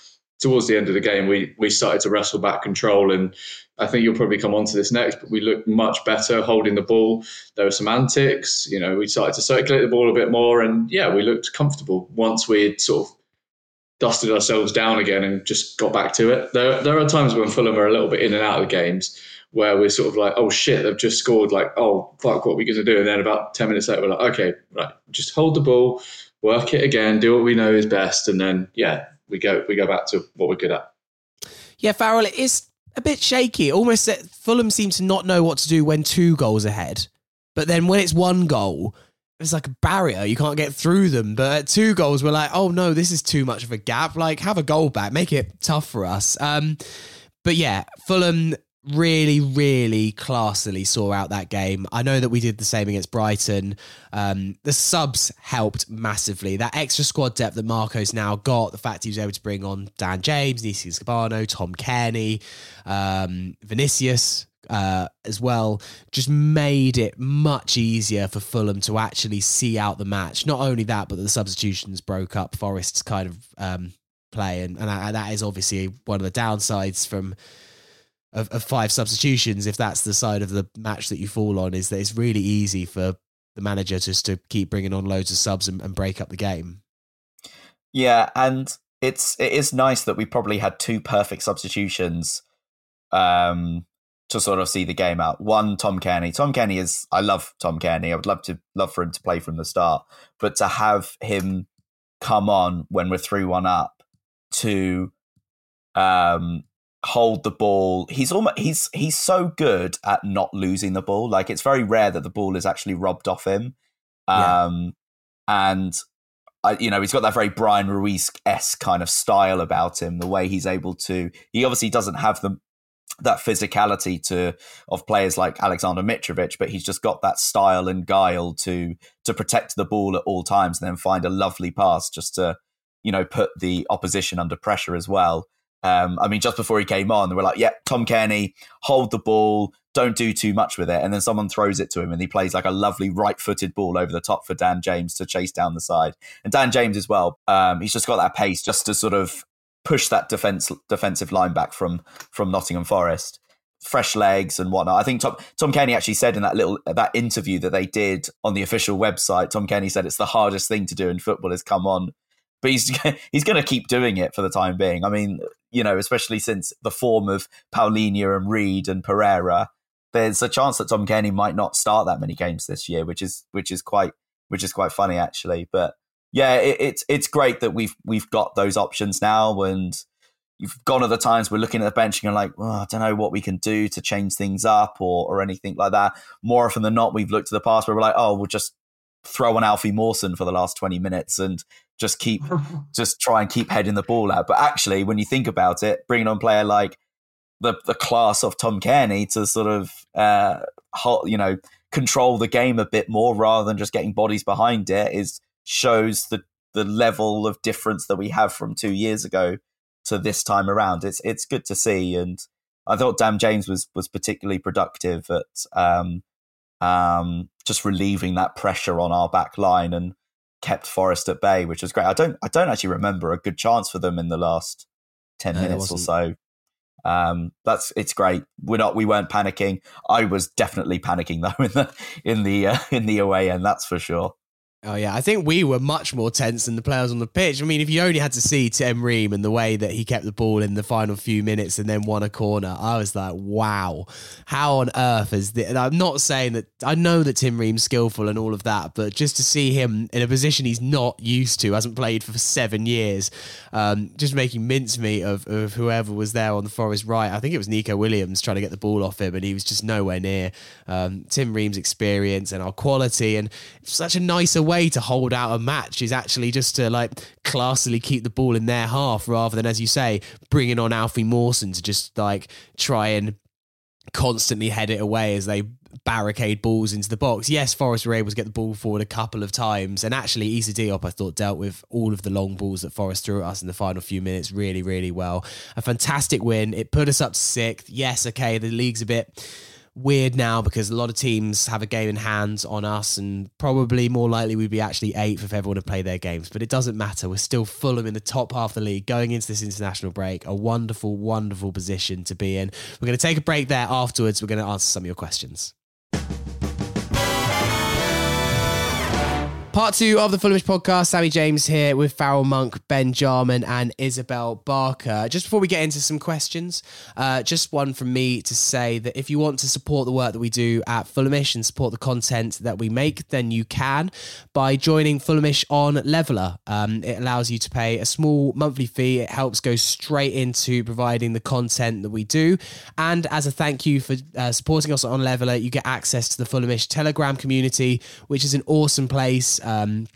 towards the end of the game, we we started to wrestle back control, and I think you'll probably come on to this next. But we looked much better holding the ball. There were some antics, you know. We started to circulate the ball a bit more, and yeah, we looked comfortable once we had sort of dusted ourselves down again and just got back to it. There, there are times when Fulham are a little bit in and out of the games where we're sort of like, oh shit, they've just scored. Like, oh fuck, what are we going to do? And then about ten minutes later, we're like, okay, right, just hold the ball, work it again, do what we know is best, and then yeah, we go we go back to what we're good at. Yeah, Farrell, it is a bit shaky. Almost Fulham seem to not know what to do when two goals ahead, but then when it's one goal, it's like a barrier. You can't get through them. But at two goals, we're like, oh no, this is too much of a gap. Like, have a goal back, make it tough for us. Um, but yeah, Fulham really, really classily saw out that game. I know that we did the same against Brighton. Um, the subs helped massively. That extra squad depth that Marco's now got, the fact he was able to bring on Dan James, Neeskens Kebano, Tom Cairney, um, Vinicius, uh, as well, just made it much easier for Fulham to actually see out the match. Not only that, but the substitutions broke up Forest's kind of um, play, and, and that is obviously one of the downsides from of, of, five substitutions. If that's the side of the match that you fall on, is that it's really easy for the manager just to keep bringing on loads of subs and, and break up the game. Yeah, and it's it is nice that we probably had two perfect substitutions um to sort of see the game out. One, Tom Cairney. Tom Cairney is I love Tom Cairney. I would love to love for him to play from the start, but to have him come on when we're three one up to um hold the ball. He's almost he's he's so good at not losing the ball. Like it's very rare that the ball is actually robbed off him. Um yeah. and I, you know, he's got that very Bryan Ruiz esque kind of style about him. The way he's able to, he obviously doesn't have the that physicality to of players like Aleksandar Mitrovic, but he's just got that style and guile to to protect the ball at all times and then find a lovely pass just to you know put the opposition under pressure as well. Um, I mean, just before he came on, they were like, "Yeah, Tom Cairney, hold the ball, don't do too much with it," and then someone throws it to him, and he plays like a lovely right-footed ball over the top for Dan James to chase down the side. And Dan James as well, um, he's just got that pace just to sort of push that defense defensive line back from from Nottingham Forest. Fresh legs and whatnot. I think Tom Tom Cairney actually said in that little that interview that they did on the official website. Tom Cairney said it's the hardest thing to do in football is come on, but he's <laughs> he's going to keep doing it for the time being. I mean, you know, especially since the form of Palhinha and Reed and Pereira, there's a chance that Tom Cairney might not start that many games this year, which is which is quite which is quite funny actually. But yeah, it, it's it's great that we've we've got those options now, and you've gone at the times we're looking at the bench and you're like, I don't know what we can do to change things up or or anything like that. More often than not, we've looked to the past where we're like, oh, we'll just throw on Alfie Mawson for the last 20 minutes and just keep <laughs> just try and keep heading the ball out. But actually, when you think about it, bringing on player like the the class of Tom Cairney to sort of uh, you know control the game a bit more rather than just getting bodies behind it is shows the the level of difference that we have from two years ago to this time around. It's it's good to see, and I thought Dan James was was particularly productive at um, um, just relieving that pressure on our back line and kept Forest at bay, which was great. I don't I don't actually remember a good chance for them in the last ten no, minutes or so. Um, that's it's great. We're not we weren't panicking. I was definitely panicking though <laughs> in the in the uh, in the away end. That's for sure. Oh yeah, I think we were much more tense than the players on the pitch. I mean, if you only had to see Tim Ream and the way that he kept the ball in the final few minutes and then won a corner, I was like, wow, how on earth is this? And I'm not saying that I know that Tim Ream's skillful and all of that, but just to see him in a position he's not used to, hasn't played for seven years, um, just making mincemeat of, of whoever was there on the Forest right. I think it was Neco Williams trying to get the ball off him, and he was just nowhere near. Um, Tim Ream's experience and our quality, and such a nicer way way to hold out a match is actually just to like classily keep the ball in their half rather than, as you say, bringing on Alfie Mawson to just like try and constantly head it away as they barricade balls into the box. Yes, Forest were able to get the ball forward a couple of times, and actually, Issa Diop I thought dealt with all of the long balls that Forest threw at us in the final few minutes really, really well. A fantastic win. It put us up sixth. Yes, okay, the league's a bit weird now because a lot of teams have a game in hand on us, and probably more likely we'd be actually eighth if everyone had played their games. But it doesn't matter. We're still Fulham in the top half of the league going into this international break. A wonderful, wonderful position to be in. We're going to take a break there afterwards. We're going to answer some of your questions. Part two of the Fulhamish podcast. Sammy James here with Farrell Monk, Ben Jarman, and Isabel Barker. Just before we get into some questions, uh, just one from me to say that if you want to support the work that we do at Fulhamish and support the content that we make, then you can by joining Fulhamish on Levellr. Um, it allows you to pay a small monthly fee. It helps go straight into providing the content that we do. And as a thank you for uh, supporting us on Levellr, you get access to the Fulhamish Telegram community, which is an awesome place. Um,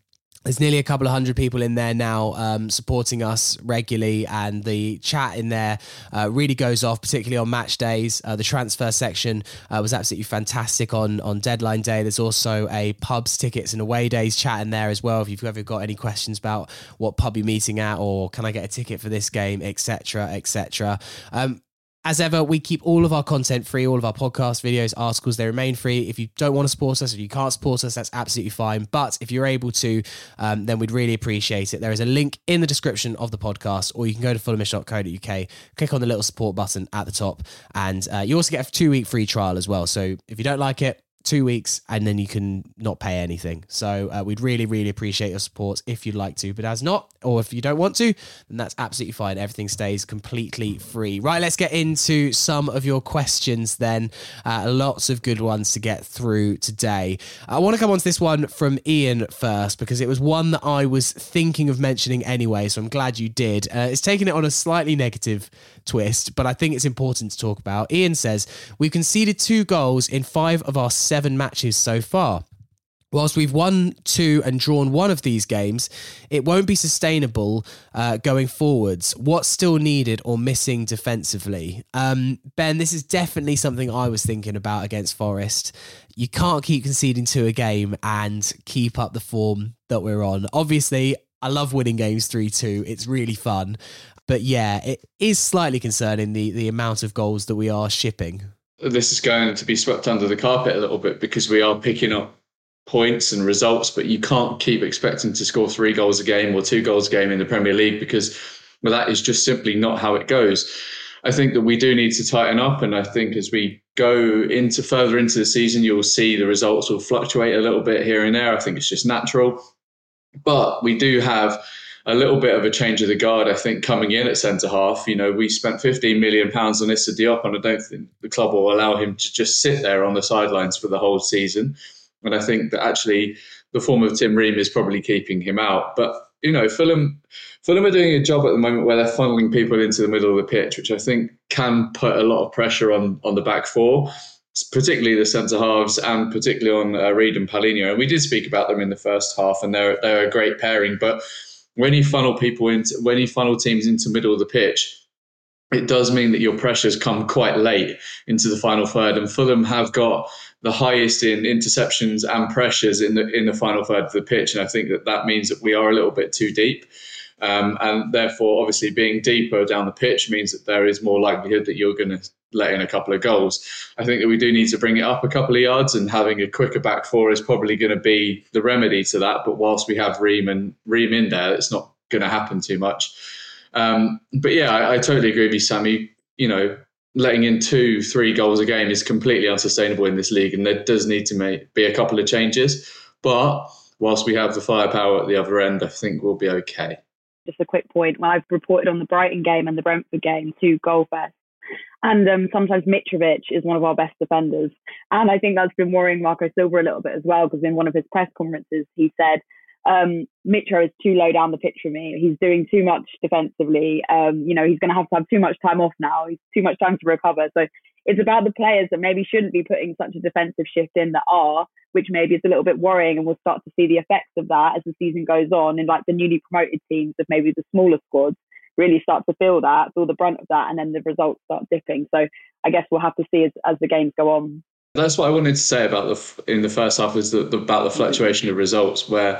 there's nearly a couple of hundred people in there now um, supporting us regularly, and the chat in there uh, really goes off, particularly on match days. Uh, the transfer section uh, was absolutely fantastic on on deadline day. There's also a pubs, tickets, and away days chat in there as well. If you've ever got any questions about what pub you're meeting at, or can I get a ticket for this game, etc., etc. Um, as ever, we keep all of our content free, all of our podcasts, videos, articles, they remain free. If you don't want to support us, if you can't support us, that's absolutely fine. But if you're able to, um, then we'd really appreciate it. There is a link in the description of the podcast, or you can go to fulhamish.co.uk, click on the little support button at the top, and uh, you also get a two week free trial as well. So if you don't like it, two weeks and then you can not pay anything. So uh, we'd really, really appreciate your support if you'd like to. But as not, or if you don't want to, then that's absolutely fine. Everything stays completely free. Right, let's get into some of your questions then. Uh, lots of good ones to get through today. I want to come on to this one from Ian first because it was one that I was thinking of mentioning anyway. So I'm glad you did. Uh, it's taking it on a slightly negative twist, but I think it's important to talk about. Ian says, We've conceded two goals in five of our seven matches so far. Whilst we've won two and drawn one of these games, it won't be sustainable uh, going forwards. What's still needed or missing defensively? Um, ben, this is definitely something I was thinking about against Forest. You can't keep conceding to a game and keep up the form that we're on. Obviously, I love winning games 3 2. It's really fun. But yeah, it is slightly concerning the, the amount of goals that we are shipping. This is going to be swept under the carpet a little bit because we are picking up points and results, but you can't keep expecting to score three goals a game or two goals a game in the Premier League because well, that is just simply not how it goes. I think that we do need to tighten up, and I think as we go into further into the season, you'll see the results will fluctuate a little bit here and there. I think it's just natural, but we do have a little bit of a change of the guard, I think, coming in at centre half. You know, we spent 15 million pounds on Issa Diop, and I don't think the club will allow him to just sit there on the sidelines for the whole season. And I think that actually the form of Tim Ream is probably keeping him out. But you know, Fulham, Fulham are doing a job at the moment where they're funneling people into the middle of the pitch, which I think can put a lot of pressure on on the back four particularly the centre halves and particularly on uh, Reed and Palhinha. And we did speak about them in the first half, and they're they're a great pairing. But when you funnel people into when you funnel teams into middle of the pitch, it does mean that your pressures come quite late into the final third. And Fulham have got the highest in interceptions and pressures in the in the final third of the pitch, and I think that that means that we are a little bit too deep. Um, and therefore, obviously, being deeper down the pitch means that there is more likelihood that you're going to let in a couple of goals. I think that we do need to bring it up a couple of yards, and having a quicker back four is probably going to be the remedy to that. But whilst we have Ream and Ream in there, it's not going to happen too much. Um, but yeah, I, I, totally agree with you, Sammy. You know, letting in two, three goals a game is completely unsustainable in this league, and there does need to make, be a couple of changes. But whilst we have the firepower at the other end, I think we'll be okay. Just a quick point: when I've reported on the Brighton game and the Brentford game, two goal fest, and um, sometimes Mitrovic is one of our best defenders. And I think that's been worrying Marco Silva a little bit as well, because in one of his press conferences, he said, um, Mitro is too low down the pitch for me. He's doing too much defensively. Um, you know, he's going to have to have too much time off now. He's too much time to recover. So it's about the players that maybe shouldn't be putting such a defensive shift in that are, which maybe is a little bit worrying, and we'll start to see the effects of that as the season goes on. in like the newly promoted teams of maybe the smaller squads really start to feel that, feel the brunt of that, and then the results start dipping. So I guess we'll have to see as, as the games go on. That's what I wanted to say about the in the first half is the, the, about the mm-hmm. fluctuation of results, where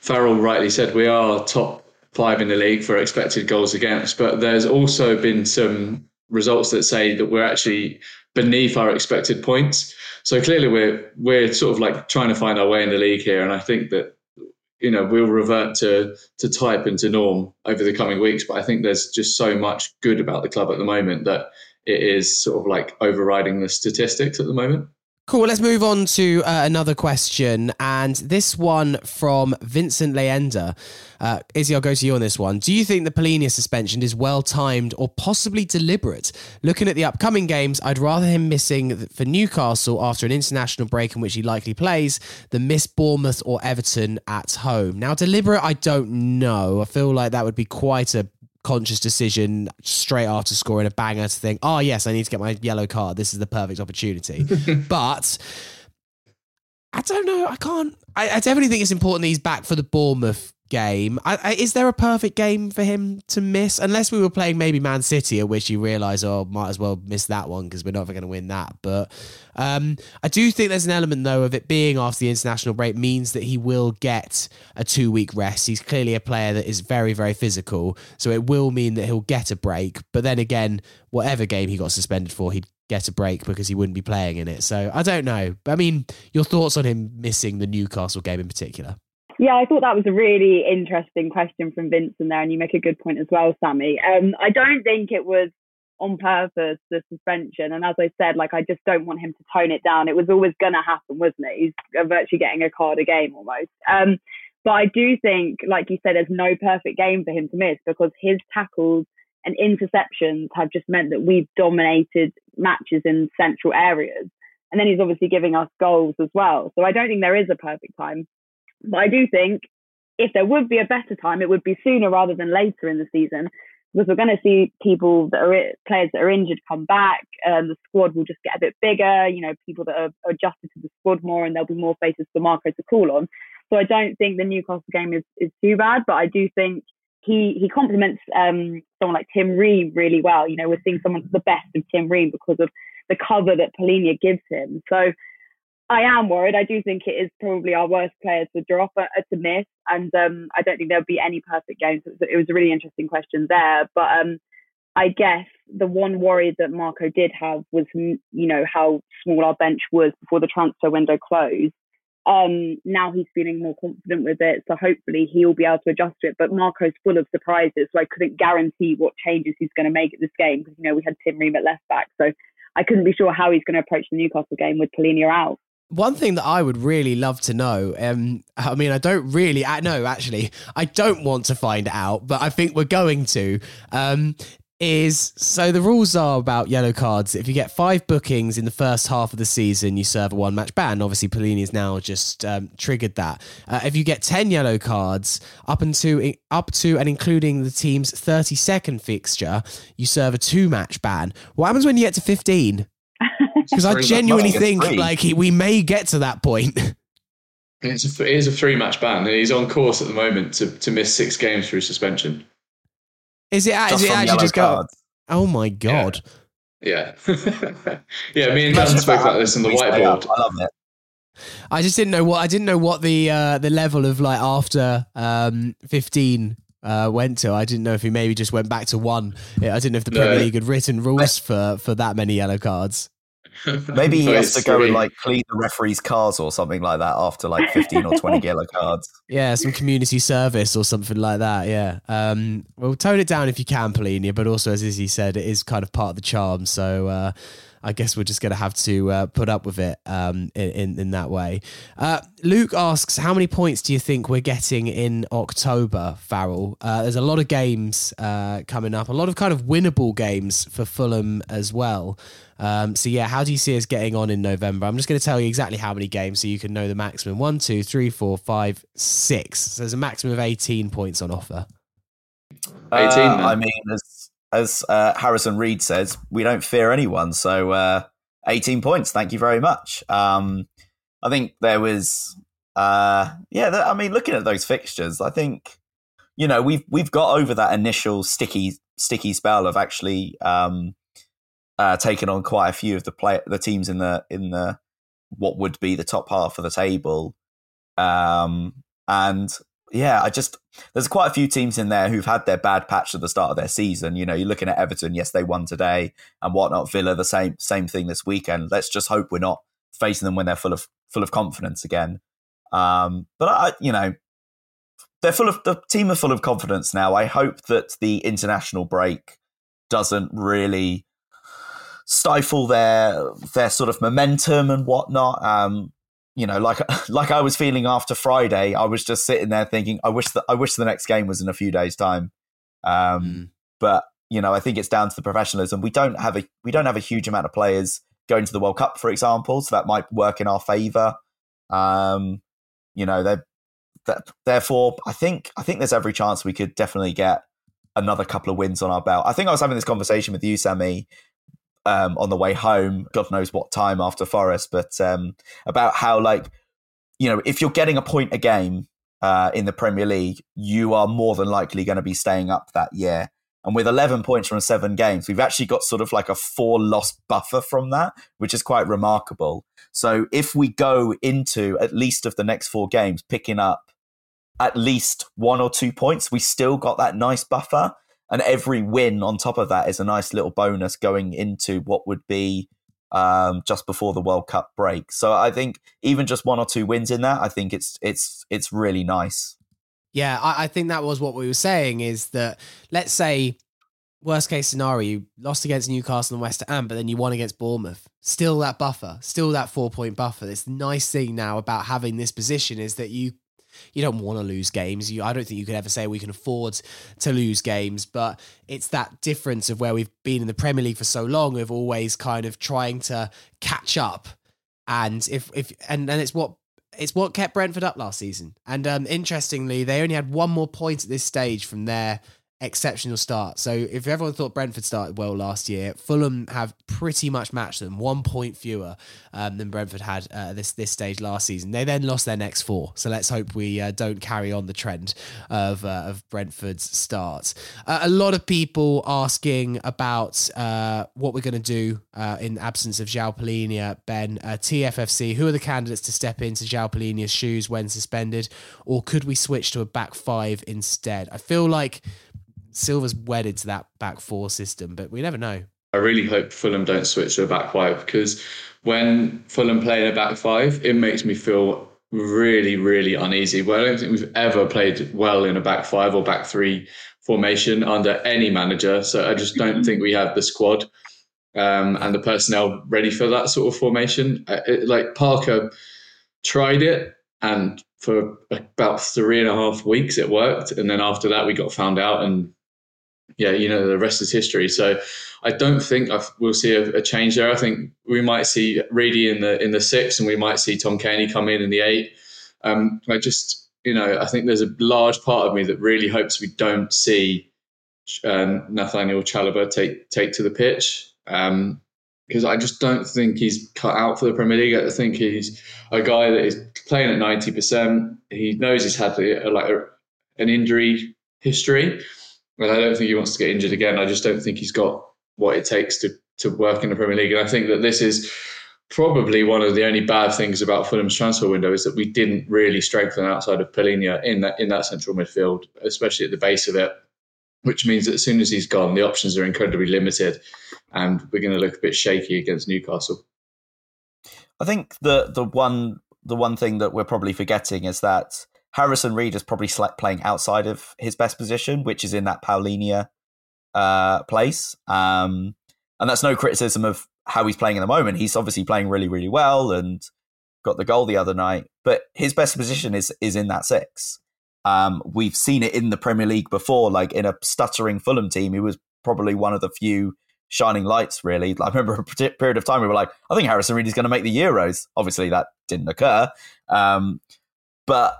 Farrell rightly said we are top five in the league for expected goals against, but there's also been some results that say that we're actually beneath our expected points. So clearly we're we're sort of like trying to find our way in the league here, and I think that you know we'll revert to to type and to norm over the coming weeks. But I think there's just so much good about the club at the moment that it is sort of like overriding the statistics at the moment. Cool. Let's move on to uh, another question, and this one from Vincent Leander. Uh, Izzy, I'll go to you on this one. Do you think the Palhinha suspension is well timed or possibly deliberate? Looking at the upcoming games, I'd rather him missing for Newcastle after an international break in which he likely plays than miss Bournemouth or Everton at home. Now, deliberate, I don't know. I feel like that would be quite a conscious decision straight after scoring a banger to think, oh, yes, I need to get my yellow card. This is the perfect opportunity. <laughs> but I don't know. I can't. I, I, definitely think it's important that he's back for the Bournemouth game. I, I, is there a perfect game for him to miss? Unless we were playing maybe Man City, at which you realise, oh, might as well miss that one because we're not going to win that. But um, I do think there's an element, though, of it being after the international break means that he will get a two week rest. He's clearly a player that is very, very physical. So it will mean that he'll get a break. But then again, whatever game he got suspended for, he'd get a break because he wouldn't be playing in it. So I don't know. But I mean, your thoughts on him missing the Newcastle game in particular? Yeah, I thought that was a really interesting question from Vincent there, and you make a good point as well, Sammy. Um, I don't think it was on purpose the suspension, and as I said, like I just don't want him to tone it down. It was always going to happen, wasn't it? He's virtually getting a card a game almost. Um, but I do think, like you said, there's no perfect game for him to miss because his tackles and interceptions have just meant that we've dominated matches in central areas. And then he's obviously giving us goals as well. So I don't think there is a perfect time. But I do think if there would be a better time, it would be sooner rather than later in the season because we're going to see people that are players that are injured come back. Um, the squad will just get a bit bigger. You know, people that are, adjusted to the squad more, and there'll be more faces for Marco to call on. So I don't think the Newcastle game is, is too bad, but I do think he he complements um, someone like Tim Ream really well. You know, we're seeing someone the best of Tim Ream because of the cover that Palhinha gives him. So I am worried. I do think it is probably our worst player to drop, uh, to miss, and um, I don't think there'll be any perfect games. It was a really interesting question there, but um, I guess the one worry that Marco did have was, you know, how small our bench was before the transfer window closed. Um, now he's feeling more confident with it, so hopefully he'll be able to adjust to it. But Marco's full of surprises, so I couldn't guarantee what changes he's going to make at this game because you know we had Tim Ream at left back, so I couldn't be sure how he's going to approach the Newcastle game with Palhinha out one thing that I would really love to know, um, I mean, I don't really, I know actually, I don't want to find out, but I think we're going to. Um, is so the rules are about yellow cards. If you get five bookings in the first half of the season, you serve a one match ban. Obviously, Palhinha has now just um, triggered that. Uh, if you get ten yellow cards up into up to and including the team's thirty second fixture, you serve a two match ban. What happens when you get to fifteen? Because I genuinely think like he, we may get to that point. <laughs> It's a, it is a three match ban. And he's on course at the moment to, to miss six games through suspension. Is it, just is it actually just go? Oh my god! Yeah, yeah. <laughs> yeah me and Dan spoke about this on the whiteboard. I love it. I just didn't know what I didn't know what the uh, the level of like after um, fifteen uh, went to. I didn't know if he maybe just went back to one. I didn't know if the Premier League had written rules for for that many yellow cards. <laughs> Maybe he has to go and like clean the referee's cars or something like that after like 15 or 20 <laughs> yellow cards. Yeah, some community service or something like that. Yeah. Um, well, tone it down if you can, Palhinha, but also, as Izzy said, it is kind of part of the charm. So, uh, I guess we're just going to have to uh, put up with it um, in, in, in that way. Uh, Luke asks, how many points do you think we're getting in October, Farrell? Uh, there's a lot of games uh, coming up, a lot of kind of winnable games for Fulham as well. Um, so yeah, how do you see us getting on in November? I'm just going to tell you exactly how many games so you can know the maximum. One, two, three, four, five, six. So there's a maximum of 18 points on offer. 18. Uh, I mean, there's as uh, Harrison Reed says, we don't fear anyone. So uh, 18 points. Thank you very much. Um, I think there was, uh, yeah. Th- I mean, looking at those fixtures, I think you know we've we've got over that initial sticky sticky spell of actually um, uh, taking on quite a few of the play the teams in the in the what would be the top half of the table. Um, and yeah, I just there's quite a few teams in there who've had their bad patch at the start of their season. You know, you're looking at Everton, yes, they won today and whatnot. Villa, the same same thing this weekend. Let's just hope we're not facing them when they're full of full of confidence again. Um, but I, you know, they're full of the team are full of confidence now. I hope that the international break doesn't really stifle their their sort of momentum and whatnot. Um, you know, like <laughs> like I was feeling after Friday, I was just sitting there thinking, I wish that I wish the next game was in a few days' time. Um, mm. But you know, I think it's down to the professionalism. We don't have a we don't have a huge amount of players going to the World Cup, for example, so that might work in our favour. Um, you know, they're, they're, therefore, I think I think there's every chance we could definitely get another couple of wins on our belt. I think I was having this conversation with you, Sammy, um, on the way home, God knows what time after Forest, but um, about how, like, you know, if you're getting a point a game uh, in the Premier League, you are more than likely going to be staying up that year. And with 11 points from seven games, we've actually got sort of like a four loss buffer from that, which is quite remarkable. So if we go into at least of the next four games picking up at least one or two points, we still got that nice buffer and every win on top of that is a nice little bonus going into what would be um, just before the World Cup break. So I think even just one or two wins in that, I think it's it's it's really nice. Yeah, I, I think that was what we were saying is that let's say worst case scenario, you lost against Newcastle and West Ham, but then you won against Bournemouth. Still that buffer, still that four point buffer. This nice thing now about having this position is that you you don't want to lose games. You, I don't think you could ever say we can afford to lose games, but it's that difference of where we've been in the Premier League for so long of always kind of trying to catch up. And if if and and it's what it's what kept Brentford up last season. And um, interestingly, they only had one more point at this stage from their exceptional start. So if everyone thought Brentford started well last year, Fulham have pretty much matched them, one point fewer um, than Brentford had uh, this this stage last season. They then lost their next four. So let's hope we uh, don't carry on the trend of uh, of Brentford's start. Uh, a lot of people asking about uh, what we're going to do uh, in absence of João Palhinha, Ben TFFC. Who are the candidates to step into João Palhinha's shoes when suspended, or could we switch to a back five instead? I feel like Silva's wedded to that back four system, but we never know. I really hope Fulham don't switch to a back five because when Fulham play in a back five, it makes me feel really, really uneasy. Well, I don't think we've ever played well in a back five or back three formation under any manager. So I just don't think we have the squad um, and the personnel ready for that sort of formation. It, like Parker tried it, and for about three and a half weeks it worked, and then after that we got found out and yeah, you know, the rest is history. So I don't think I've, we'll see a, a, change there. I think we might see Reedy in the in the six, and we might see Tom Cairney come in in the eight. Um, I just, you know, I think there's a large part of me that really hopes we don't see um, Nathaniel Chalobah take take to the pitch. Um, because I just don't think he's cut out for the Premier League. I think he's a guy that is playing at ninety percent. He knows he's had a, like a, an injury history, and I don't think he wants to get injured again. I just don't think he's got what it takes to to work in the Premier League. And I think that this is probably one of the only bad things about Fulham's transfer window is that we didn't really strengthen outside of Palhinha in that in that central midfield, especially at the base of it. Which means that as soon as he's gone, the options are incredibly limited, and we're going to look a bit shaky against Newcastle. I think the the one the one thing that we're probably forgetting is that Harrison Reed is probably playing outside of his best position, which is in that Palhinha uh, place. Um, and that's no criticism of how he's playing in the moment. He's obviously playing really, really well and got the goal the other night. But his best position is is in that six. Um, we've seen it in the Premier League before, like in a stuttering Fulham team. He was probably one of the few shining lights, really. I remember a period of time we were like, I think Harrison Reed is going to make the Euros. Obviously, that didn't occur. Um, but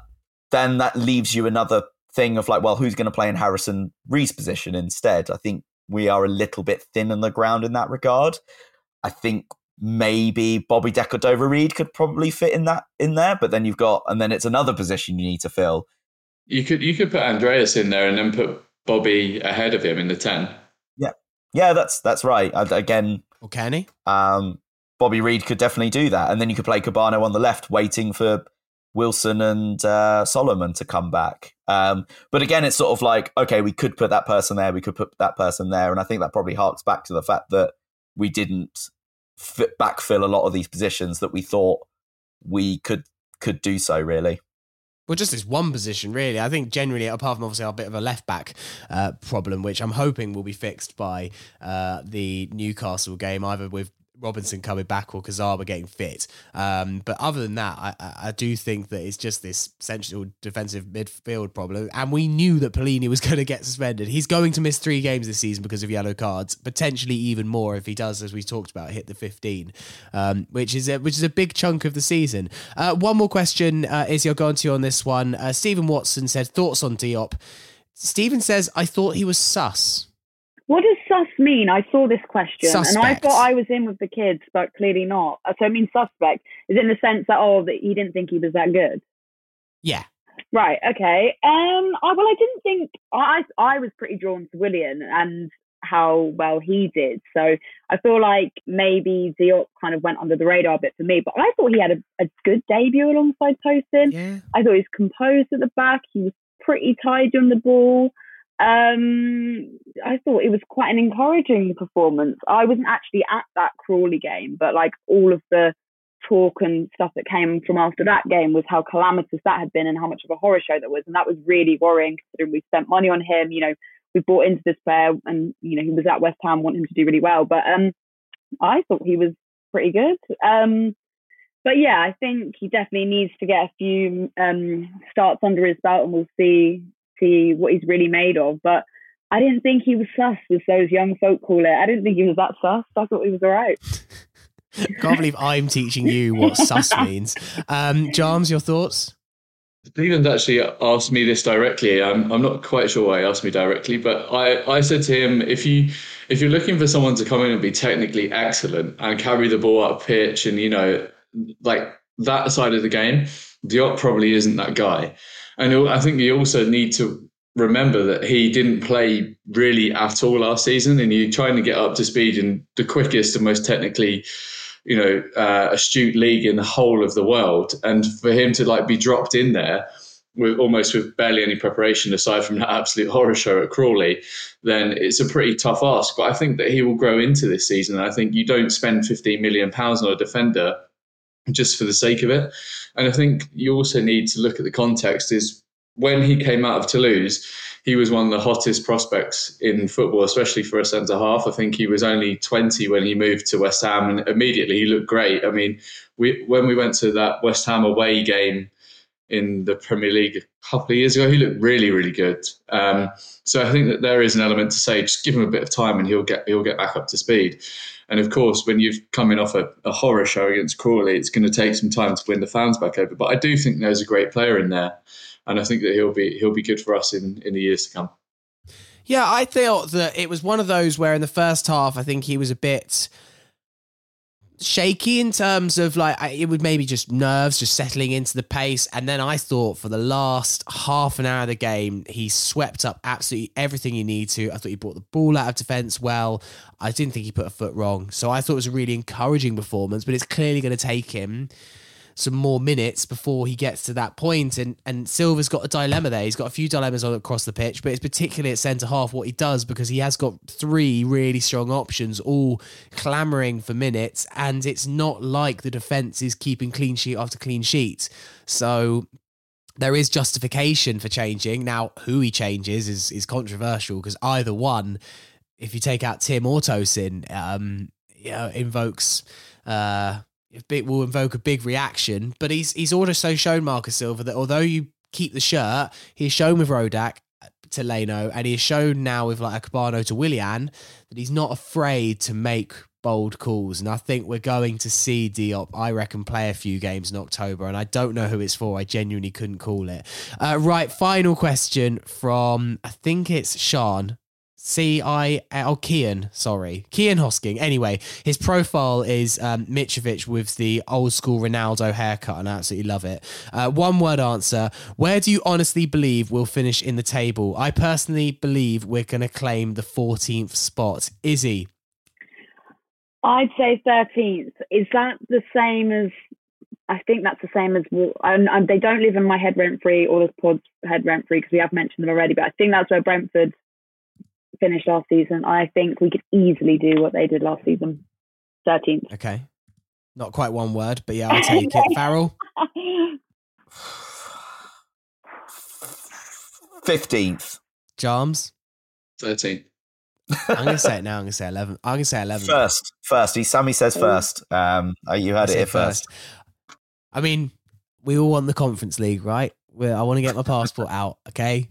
then that leaves you another thing of like, well, who's going to play in Harrison Reed's position instead? I think we are a little bit thin on the ground in that regard. I think maybe Bobby Decordova Reid could probably fit in that in there, but then you've got and then it's another position you need to fill. You could you could put Andreas in there and then put Bobby ahead of him in the ten. Yeah, yeah, that's that's right. I, again, Or can he? um, Bobby Reid could definitely do that, and then you could play Kebano on the left, waiting for Wilson and uh, Solomon to come back. Um, but again, it's sort of like okay, we could put that person there, we could put that person there, and I think that probably harks back to the fact that we didn't backfill a lot of these positions that we thought we could could do so. Really, Well, just this one position, really. I think generally, apart from obviously our bit of a left back uh, problem, which I'm hoping will be fixed by uh, the Newcastle game, either with Robinson coming back or Kurzawa getting fit. Um, but other than that, I, I, do think that it's just this central defensive midfield problem. And we knew that Palhinha was <laughs> going to get suspended. He's going to miss three games this season because of yellow cards, potentially even more if he does, as we talked about, hit the 15, um, which is a, which is a big chunk of the season. Uh, one more question uh, is you're going to on this one. Uh, Stephen Watson said thoughts on Diop. Stephen says I thought he was sus. What does sus mean? I saw this question and I thought I was in with the kids, but clearly not. Uh, So I mean suspect. Is in the sense that oh, that he didn't think he was that good? Yeah, Right. Okay. Um. I, well, I didn't think I. I was pretty drawn to Willian and how well he did. So I feel like maybe Diop kind of went under the radar a bit for me. But I thought he had a, a good debut alongside Tosin. yeah. I thought he was composed at the back. He was pretty tidy on the ball. Um, I thought it was quite an encouraging performance. I wasn't actually at that Crawley game, but like all of the talk and stuff that came from after that game was how calamitous that had been and how much of a horror show that was. And that was really worrying considering we spent money on him. You know, we bought into this player and, you know, he was at West Ham, want him to do really well. But um, I thought he was pretty good. Um, but yeah, I think he definitely needs to get a few um, starts under his belt and we'll see see what he's really made of. But I didn't think he was sus, as those young folk call it. I didn't think he was that sus. I thought he was all right. <laughs> Can't believe I'm teaching you what sus <laughs> means. Um, Jarms, your thoughts? Stephen's actually asked me this directly. I'm, I'm not quite sure why he asked me directly, but I, I said to him, if you if you're looking for someone to come in and be technically excellent and carry the ball up pitch and you know like that side of the game, Diop probably isn't that guy. And I think you also need to remember that he didn't play really at all last season, and you're trying to get up to speed in the quickest and most technically you know, uh, astute league in the whole of the world. And for him to like be dropped in there with almost with barely any preparation aside from that absolute horror show at Crawley, then it's a pretty tough ask. But I think that he will grow into this season. I think you don't spend 15 million pounds on a defender just for the sake of it. And I think you also need to look at the context is when he came out of Toulouse, he was one of the hottest prospects in football, especially for a centre half. I think he was only 20 when he moved to West Ham, and immediately he looked great. I mean, we when we went to that West Ham away game in the Premier League a couple of years ago, he looked really, really good. Um, so I think that there is an element to say, just give him a bit of time, and he'll get he'll get back up to speed. And of course, when you've coming off a, a horror show against Crawley, it's going to take some time to win the fans back over. But I do think there's a great player in there and I think that he'll be he'll be good for us in in the years to come. Yeah, I thought that it was one of those where in the first half, I think he was a bit shaky in terms of like it would maybe just nerves just settling into the pace. And then i thought for the last half an hour of the game he swept up absolutely everything you need to. I thought he brought the ball out of defense well. I didn't think he put a foot wrong. So i thought it was a really encouraging performance but it's clearly going to take him some more minutes before he gets to that point. And and Silva's got a dilemma there. He's got a few dilemmas on across the pitch, but it's particularly at centre half what he does because he has got three really strong options, all clamouring for minutes, and it's not like the defence is keeping clean sheet after clean sheet. So there is justification for changing. Now, who he changes is is controversial because either one, if you take out Tim or Tosin, um, you know, invokes uh it will invoke a big reaction. But he's he's also shown Marcus Silva that although you keep the shirt, he's shown with Rodak to Leno, and he's shown now with like a Kebano to Willian that he's not afraid to make bold calls. And I think we're going to see Diop, I reckon, play a few games in October. And I don't know who it's for. I genuinely couldn't call it. Uh, right, final question from I think it's Sean C I L Kian, sorry, Kian Hosking. Anyway, his profile is um, Mitrovic with the old school Ronaldo haircut, and I absolutely love it. Uh, one word answer: Where do you honestly believe we'll finish in the table? I personally believe we're going to claim the 14th spot. Izzy, I'd say 13th. Is that the same as? I think that's the same as. And, and they don't live in my head rent free or the pod's head rent free because we have mentioned them already. But I think that's where Brentford finished last season. I think we could easily do what they did last season. 13th. okay, not quite one word, but yeah, I'll take it. <laughs> Farrell, Fifteenth. Jarms. 13th. I'm going to say <laughs> it now. I'm going to say 11. I'm going to say 11. First. First. He Sammy says first. Um, uh, you heard it Say here first. I mean, we all want the Conference League, right? We're, I want to get my passport out, okay?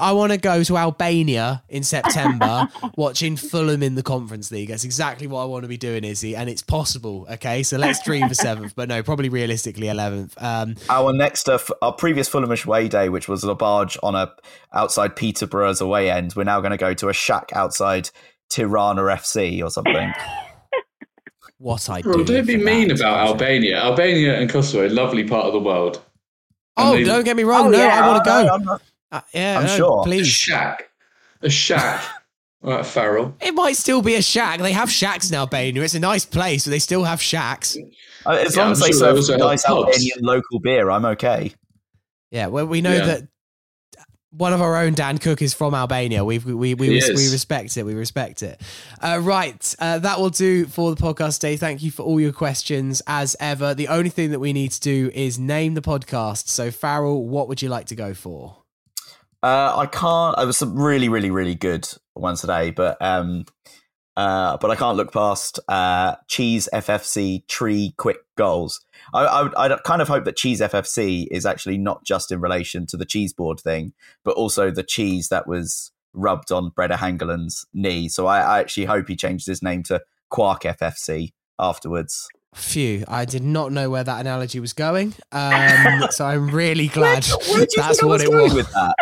I want to go to Albania in September <laughs> watching Fulham in the Conference League. That's exactly what I want to be doing, Izzy, and it's possible, okay? So let's dream for seventh, but no, probably realistically 11th. Um, Our next, uh, our previous Fulhamish away day, which was a barge on a outside Peterborough's away end, we're now going to go to a shack outside Tirana FC or something. <laughs> what I Bro, do. don't be mean that about exposure. Albania. Albania and Kosovo, lovely part of the world. Oh, And they- don't get me wrong. Oh, no, yeah. I want to go. I'm not- Uh, yeah, I'm no, sure. A Please. shack. A shack. All <laughs> right, Farrell. It might still be a shack. They have shacks in Albania. It's a nice place, but they still have shacks. uh, as Yeah, long I'm as they sure they serve also have nice. Albanian local beer, I'm okay. Yeah, well, we know Yeah. that one of our own Dan Cook is from Albania. We we we, He res- we respect it. We respect it. Uh, right, uh, that will do for the podcast today. Thank you for all your questions as ever. The only thing that we need to do is name the podcast. So Farrell, what would you like to go for? Uh, I can't. There was some really, really, really good ones today, but um, uh, but I can't look past uh, Cheese FFC Tree Quick Goals. I, I, I kind of hope that Cheese FFC is actually not just in relation to the cheese board thing, but also the cheese that was rubbed on Brede Hangeland's knee. So I, I actually hope he changed his name to Quark FFC afterwards. Phew, I did not know where that analogy was going. Um, <laughs> so I'm really glad Where do you that's what it was. with that?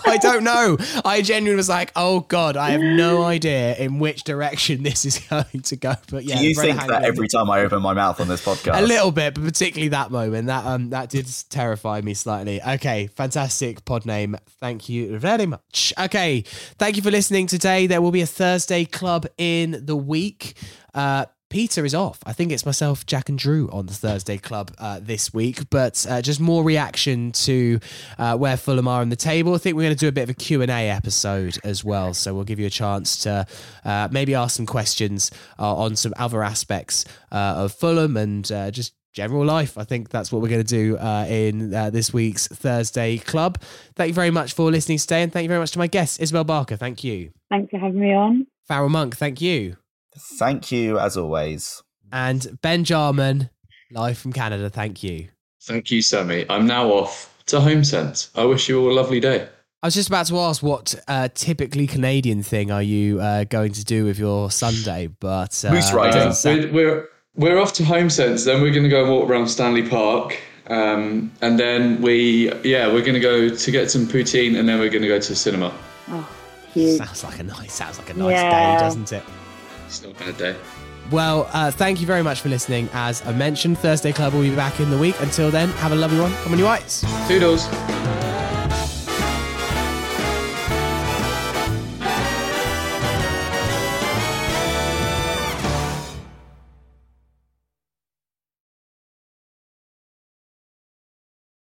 <laughs> I don't know. I genuinely was like, oh God, I have no idea in which direction this is <laughs> going to go. But yeah, Do you think that every time I open my mouth on this podcast? A little bit, but particularly that moment that um that did terrify me slightly. Okay, fantastic pod name. Thank you very much. Okay, thank you for listening today. There will be a Thursday club in the week. Uh, Peter is off. I think it's myself, Jack, and Drew on the Thursday club uh, this week. But uh, just more reaction to uh, where Fulham are in the table. I think we're going to do a bit of a Q and A episode as well. So we'll give you a chance to uh, maybe ask some questions uh, on some other aspects uh, of Fulham and uh, just general life. I think that's what we're going to do uh, in uh, this week's Thursday club. Thank you very much for listening today, and thank you very much to my guest, Isabel Barker. Thank you. Thanks for having me on. Farrell Monk, thank you. Thank you, as always. And Ben Jarman, live from Canada, thank you. Thank you, Sammy. I'm now off to Home Sense. I wish you all a lovely day. I was just about to ask what uh, typically Canadian thing are you uh, going to do with your Sunday, but uh, Moose riding. Uh, we're, we're we're off to Home Sense. Then we're going to go and walk around Stanley Park, um, and then we yeah we're going to go to get some poutine, and then we're going to go to the cinema. Oh, cute. sounds like a nice, sounds like a nice Yeah. day, doesn't it? It's not a bad day. Well, uh, thank you very much for listening. As I mentioned, Thursday Club will be back in the week. Until then, have a lovely one. Come on, you whites. Toodles.